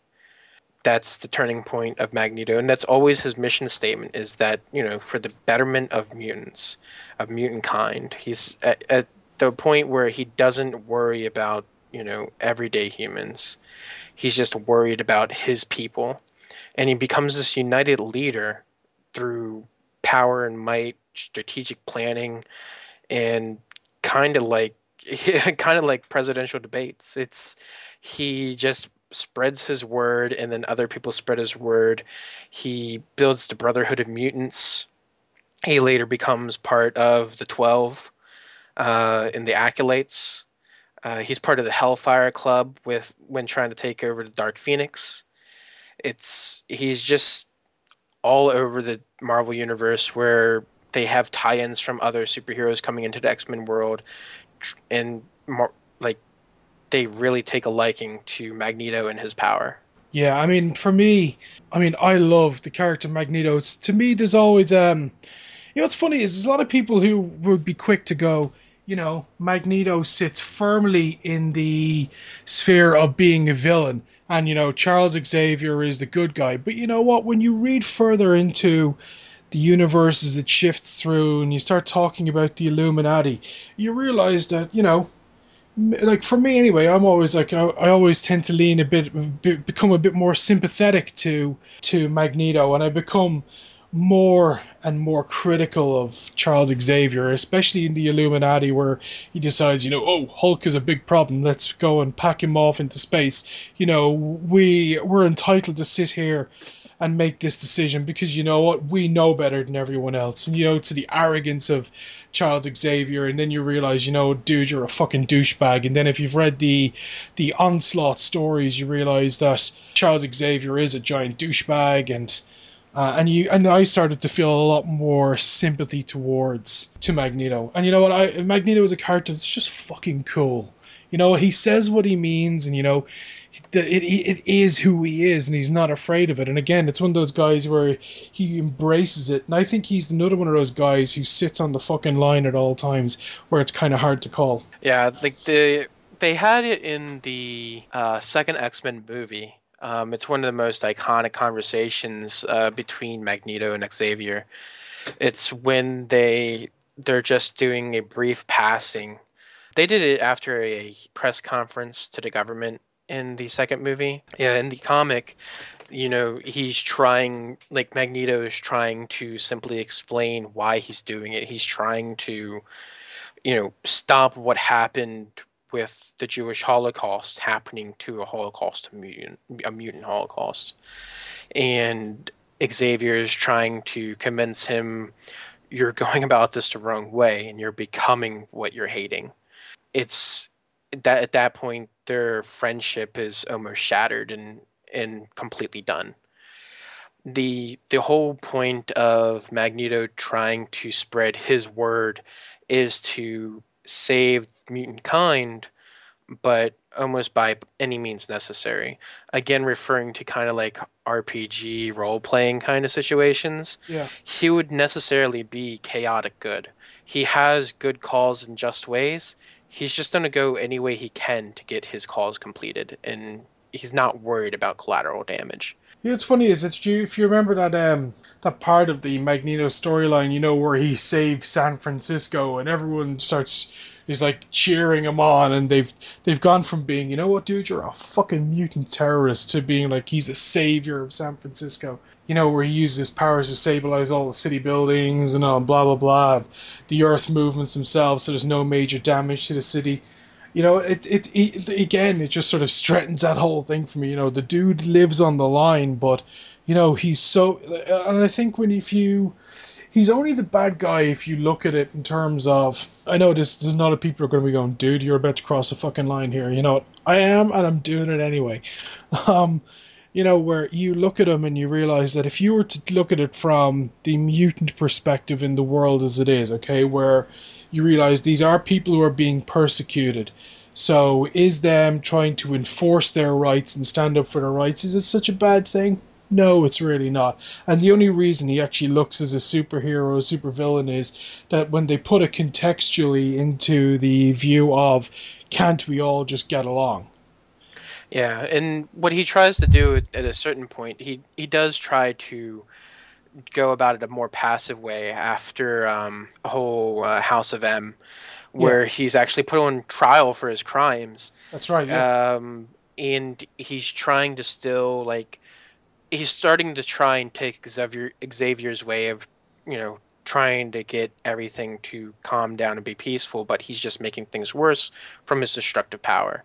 That's the turning point of Magneto, and that's always his mission statement: is that you know for the betterment of mutants, of mutant kind. He's at, at the point where he doesn't worry about you know, everyday humans. He's just worried about his people. And he becomes this united leader through power and might, strategic planning, and kind of like [laughs] kind of like presidential debates. It's he just spreads his word and then other people spread his word. He builds the Brotherhood of Mutants. He later becomes part of the 12 uh, in the Acolytes. Uh, he's part of the Hellfire Club with when trying to take over the Dark Phoenix. It's he's just all over the Marvel universe where they have tie-ins from other superheroes coming into the X-Men world, and more, like they really take a liking to Magneto and his power. Yeah, I mean, for me, I mean, I love the character Magneto. It's, to me, there's always um, you know, what's funny is there's a lot of people who would be quick to go, you know, Magneto sits firmly in the sphere of being a villain, and you know, Charles Xavier is the good guy. But you know what? When you read further into the universe as it shifts through, and you start talking about the Illuminati, you realize that you know like for me anyway i'm always like I, I, always tend to lean a bit become a bit more sympathetic to to magneto and i become more and more critical of charles xavier especially in the illuminati where he decides you know oh hulk is a big problem let's go and pack him off into space. You know we we're entitled to sit here and make this decision because you know what? We know better than everyone else. And you know to the arrogance of Charles Xavier and then you realize you know dude you're a fucking douchebag. And then if you've read the the onslaught stories you realize that Charles Xavier is a giant douchebag and uh, and you and I started to feel a lot more sympathy towards to Magneto. And you know what? I Magneto is a character that's just fucking cool. You know he says what he means and you know it, it is who he is and he's not afraid of it. And again, it's one of those guys where he embraces it. And I think he's another one of those guys who sits on the fucking line at all times where it's kind of hard to call. Yeah, like the they had it in the uh, second X Men movie. Um, it's one of the most iconic conversations uh, between Magneto and Xavier. It's when they they're just doing a brief passing. They did it after a press conference to the government in the second movie. Yeah, in the comic, you know, he's trying, like, Magneto is trying to simply explain why he's doing it. He's trying to, you know, stop what happened with the Jewish Holocaust happening to a Holocaust, a mutant, a mutant Holocaust. And Xavier is trying to convince him you're going about this the wrong way and you're becoming what you're hating. It's that at that point their friendship is almost shattered and and completely done. The the whole point of Magneto trying to spread his word is to save mutant kind, but almost by any means necessary. Again, referring to kind of like RPG role playing kind of situations. Yeah. He would necessarily be chaotic good. He has good calls in just ways he's just going to go any way he can to get his calls completed, and he's not worried about collateral damage. Yeah, it's funny is that you if you remember that um that part of the Magneto storyline, you know, where he saves San Francisco and everyone starts is like cheering him on, and they've they've gone from being, you know what, dude, you're a fucking mutant terrorist, to being like he's the savior of San Francisco. You know, where he uses his powers to stabilize all the city buildings and all blah blah blah. The Earth movements themselves, so there's no major damage to the city. You know, it, it it again, it just sort of strengthens that whole thing for me. You know, the dude lives on the line, but you know he's so, and I think when if you he's only the bad guy if you look at it in terms of. I know this. There's a lot of people are going to be going, dude, you're about to cross a fucking line here. You know what? I am, and I'm doing it anyway. [laughs] Um, you know, where you look at him and you realize that if you were to look at it from the mutant perspective in the world as it is, okay, where you realize these are people who are being persecuted. So, is them trying to enforce their rights and stand up for their rights, is it such a bad thing? No, it's really not. And the only reason he actually looks as a superhero, a supervillain, is that when they put it contextually into the view of can't we all just get along? Yeah, and what he tries to do at a certain point, he he does try to go about it a more passive way after um, a whole uh, House of M, where he's actually put on trial for his crimes. That's right. Yeah. Um, and he's trying to still like he's starting to try and take Xavier Xavier's way of, you know, trying to get everything to calm down and be peaceful, but he's just making things worse from his destructive power.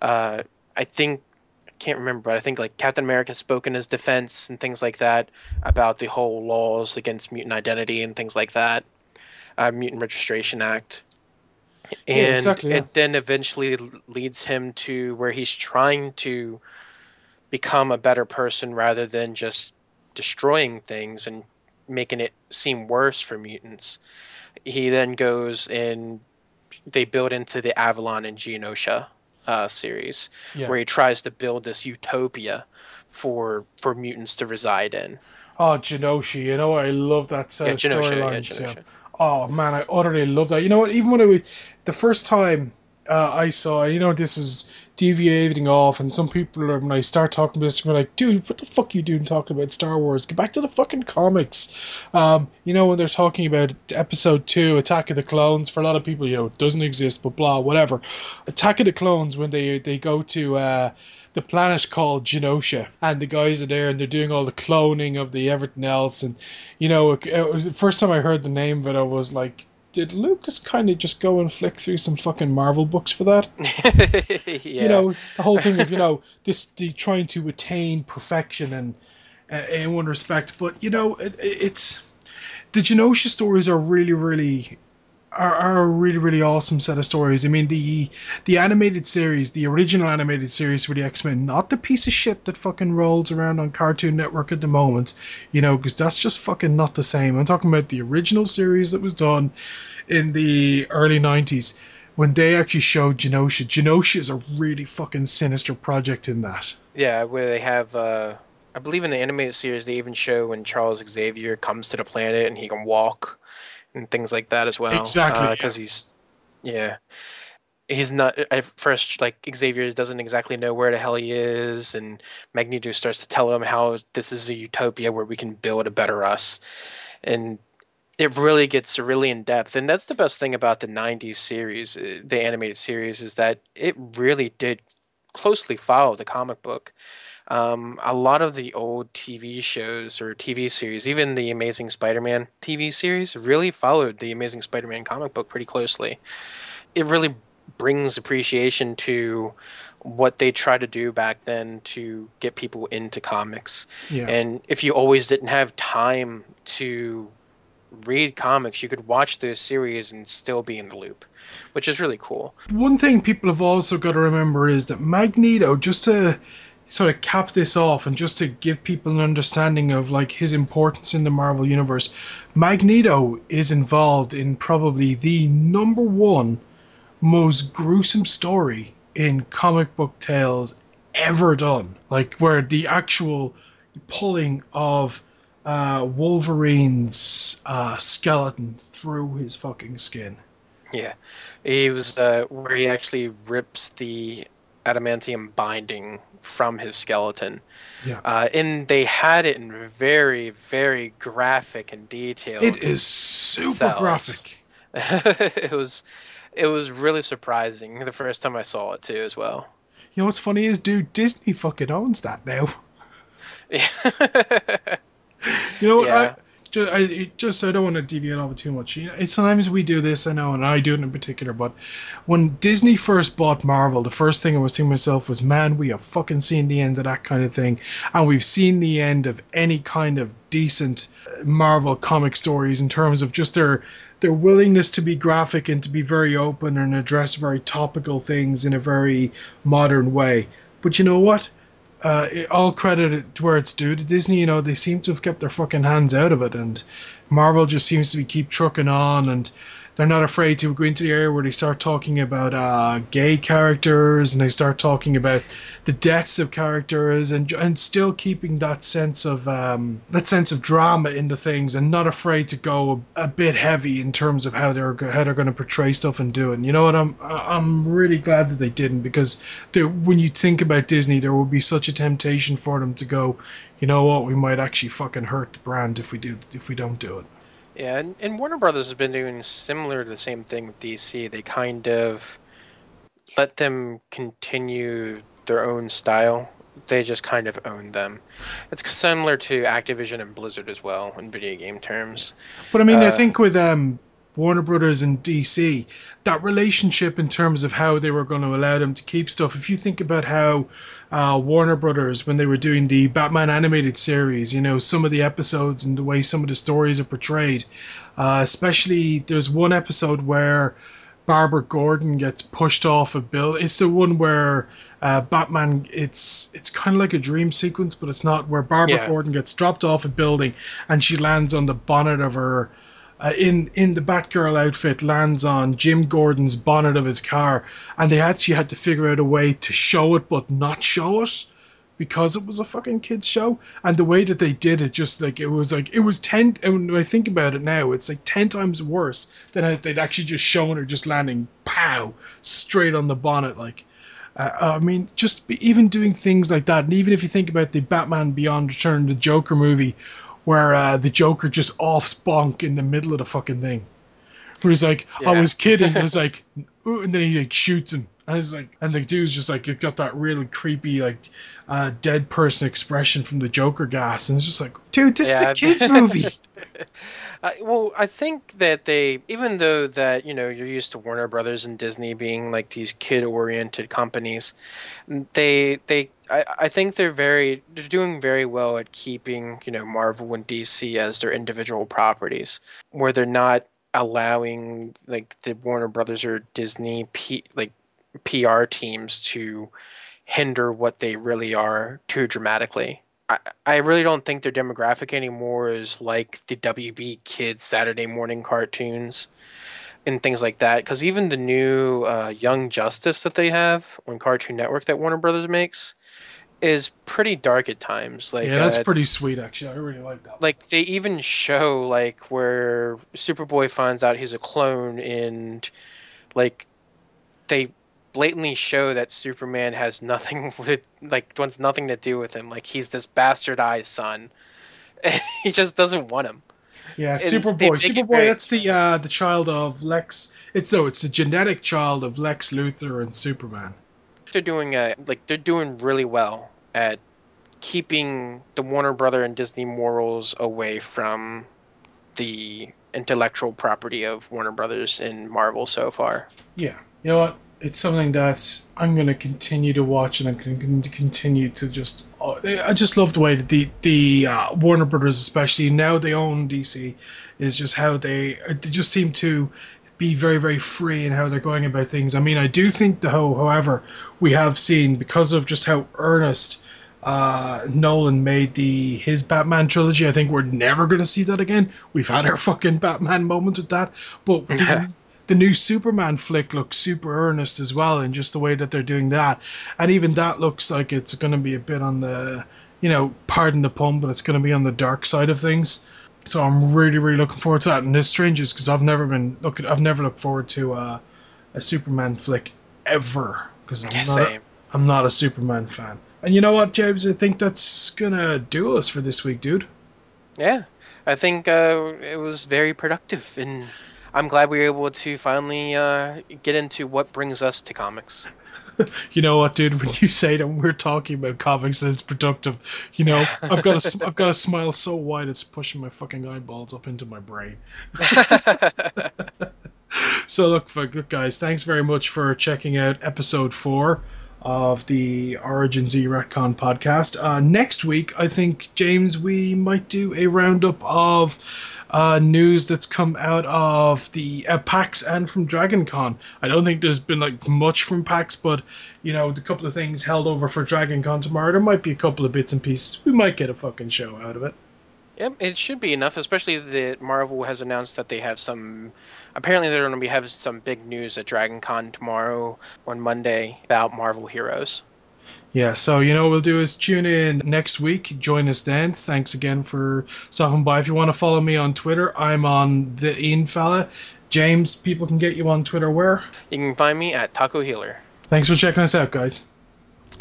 Uh, I think I can't remember, but I think like Captain America spoke in his defense and things like that about the whole laws against mutant identity and things like that, uh, Mutant Registration Act. And Yeah, exactly, yeah. it then eventually leads him to where he's trying to become a better person rather than just destroying things and making it seem worse for mutants. He then goes and they build into the Avalon and Genosha uh, series, Yeah. where he tries to build this utopia for for mutants to reside in. Oh, Genosha, you know I love that set Yeah, of storylines. Yeah, Oh man, I utterly love that. You know what? Even when I was the first time uh, I saw, you know, this is deviating off, and some people are when I start talking about this, they're like, "Dude, what the fuck you doing talking about Star Wars? Get back to the fucking comics." Um, you know, when they're talking about Episode Two, Attack of the Clones, for a lot of people, you know, it doesn't exist, but blah, whatever. Attack of the Clones when they they go to. Uh, the planet called Genosha, and the guys are there, and they're doing all the cloning of the everything else. And you know, it, it the first time I heard the name of it, I was like, did Lucas kind of just go and flick through some fucking Marvel books for that? [laughs] yeah. You know, the whole thing of you know [laughs] this the trying to attain perfection and uh, in one respect, but you know, it, it's the Genosha stories are really, really are, are a really really awesome set of stories. I mean the the animated series, the original animated series for the X Men, not the piece of shit that fucking rolls around on Cartoon Network at the moment, you know, because that's just fucking not the same. I'm talking about the original series that was done in the early '90s when they actually showed Genosha. Genosha is a really fucking sinister project in that. Yeah, where they have, uh, I believe in the animated series, they even show when Charles Xavier comes to the planet and he can walk and things like that as well. Exactly, yeah. Because he's, yeah, he's not at first like Xavier doesn't exactly know where the hell he is, and Magneto starts to tell him how this is a utopia where we can build a better us, and it really gets really in depth and that's the best thing about the 90s series uh, the animated series is that it really did closely follow the comic book um, a lot of the old tv shows or tv series even the amazing spider-man tv series really followed the amazing spider-man comic book pretty closely it really brings appreciation to what they tried to do back then to get people into comics Yeah. and if you always didn't have time to read comics, you could watch those series and still be in the loop, which is really cool. One thing people have also got to remember is that Magneto, just to sort of cap this off and just to give people an understanding of like his importance in the Marvel universe, Magneto is involved in probably the number one most gruesome story in comic book tales ever done. Like where the actual pulling of uh, Wolverine's uh, skeleton through his fucking skin. Yeah, he was uh, where he actually rips the adamantium binding from his skeleton. Yeah. Uh, and they had it in very, very graphic and detailed. It is super cells. graphic. [laughs] it was, it was really surprising the first time I saw it too, as well. You know what's funny is, dude, Disney fucking owns that now. [laughs] Yeah. You know what? Yeah. I, just, I just I don't want to deviate off too much. You know, sometimes we do this, I know, and I do it in particular. But when Disney first bought Marvel, the first thing I was thinking myself was, "Man, we have fucking seen the end of that kind of thing, and we've seen the end of any kind of decent uh, Marvel comic stories in terms of just their." Their willingness to be graphic and to be very open and address very topical things in a very modern way. But you know what? Uh, all credit to where it's due to Disney. You know, they seem to have kept their fucking hands out of it, and Marvel just seems to be keep trucking on, and they're not afraid to go into the area where they start talking about uh, gay characters and they start talking about the deaths of characters, and and still keeping that sense of um, that sense of drama into things, and not afraid to go a, a bit heavy in terms of how they're how they're going to portray stuff and do it. And you know what? I'm I'm really glad that they didn't because when you think about Disney, there will be such a temptation for them to go, you know what? We might actually fucking hurt the brand if we do if we don't do it. Yeah, and, and Warner Brothers has been doing similar to the same thing with DC. They kind of let them continue their own style. They just kind of own them. It's similar to Activision and Blizzard as well in video game terms. But I mean, I Uh, think with um, Warner Brothers and DC, that relationship in terms of how they were going to allow them to keep stuff. If you think about how uh, Warner Brothers, when they were doing the Batman animated series, you know, some of the episodes and the way some of the stories are portrayed, uh, especially there's one episode where Barbara Gordon gets pushed off a building. It's the one where uh, Batman. It's it's kind of like a dream sequence, but it's not. Where Barbara Yeah. Gordon gets dropped off a building and she lands on the bonnet of her. Uh, in in the Batgirl outfit, lands on Jim Gordon's bonnet of his car, and they actually had to figure out a way to show it but not show it because it was a fucking kids show. And the way that they did it just like it was like it was 10 and when i think about it now it's like 10 times worse than if they'd actually just shown her just landing pow straight on the bonnet like. Uh, i mean just be, even doing things like that and even if you think about the batman beyond return the joker movie where uh, the joker just off bonk in the middle of the fucking thing where he's like i was kidding and it's [laughs] like ooh, and then he like shoots him and it's like and the dude's just like it got that really creepy like uh, dead person expression from the Joker gas, and it's just like, dude, this Yeah. is a kids movie. [laughs] Well, I think that they, even though that you know you're used to Warner Brothers and Disney being like these kid-oriented companies, they they I, I think they're very they're doing very well at keeping you know Marvel and DC as their individual properties, where they're not allowing like the Warner Brothers or Disney P, like PR teams to hinder what they really are too dramatically. I, I really don't think their demographic anymore is like the WB Kids Saturday morning cartoons and things like that. Because even the new uh, Young Justice that they have on Cartoon Network that Warner Brothers makes is pretty dark at times. Like yeah, that's uh, pretty sweet, actually. I really like that. like they even show like where Superboy finds out he's a clone and like they blatantly show that Superman has nothing [laughs] with like wants nothing to do with him. Like he's this bastardized son. And [laughs] he just doesn't want him. yeah, they Superboy. Superboy. very- That's the uh, the child of Lex. It's no, it's the genetic child of Lex Luthor and Superman. They're doing a like they're doing really well at keeping the Warner Brother and Disney morals away from the intellectual property of Warner Brothers and Marvel so far. Yeah, you know what? It's something that I'm going to continue to watch, and I'm going to continue to just. oh, I just love the way that the the uh, Warner Brothers, especially now they own DC, is just how they they just seem to be very very free in how they're going about things. I mean, I do think the whole, however, we have seen because of just how earnest uh, Nolan made the his Batman trilogy. I think we're never going to see that again. We've had our fucking Batman moment with that, but the, the new Superman flick looks super earnest as well, in just the way that they're doing that, and even that looks like it's going to be a bit on the, you know, pardon the pun, but it's going to be on the dark side of things. So I'm really, really looking forward to that. And it's strange is because I've never been looking, I've never looked forward to uh, a Superman flick ever because I'm Yeah, not. A. I'm not a Superman fan. And you know what, James? I think that's gonna do us for this week, dude. Yeah, I think uh, it was very productive, and I'm glad we were able to finally uh, get into what brings us to comics. [laughs] You know what, dude? When you say that we're talking about comics and it's productive, you know, I've got a, I've got a smile so wide it's pushing my fucking eyeballs up into my brain. [laughs] [laughs] So look, look, guys, thanks very much for checking out episode four of the Origin Z Retcon podcast. Uh, next week, I think James, we might do a roundup of uh, news that's come out of the uh, PAX and from Dragon Con. I don't think there's been like much from PAX, but you know, the couple of things held over for Dragon Con tomorrow. There might be a couple of bits and pieces. We might get a fucking show out of it. Yep, it should be enough, especially that Marvel has announced that they have some. Apparently, they're going to be have some big news at Dragon Con tomorrow on Monday about Marvel heroes. Yeah, so you know what we'll do is tune in next week. Join us then. Thanks again for stopping by. If you want to follow me on Twitter, I'm on the Ian fella. James, people can get you on Twitter where? You can find me at Taco Healer. Thanks for checking us out, guys.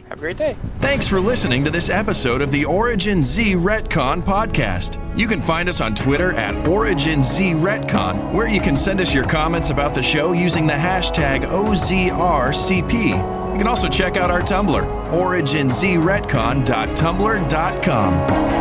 Have a great day. Thanks for listening to this episode of the Origin Z Retcon podcast. You can find us on Twitter at Origin Z Retcon, where you can send us your comments about the show using the hashtag OZRCP. You can also check out our Tumblr, originzretcon.tumblr.com.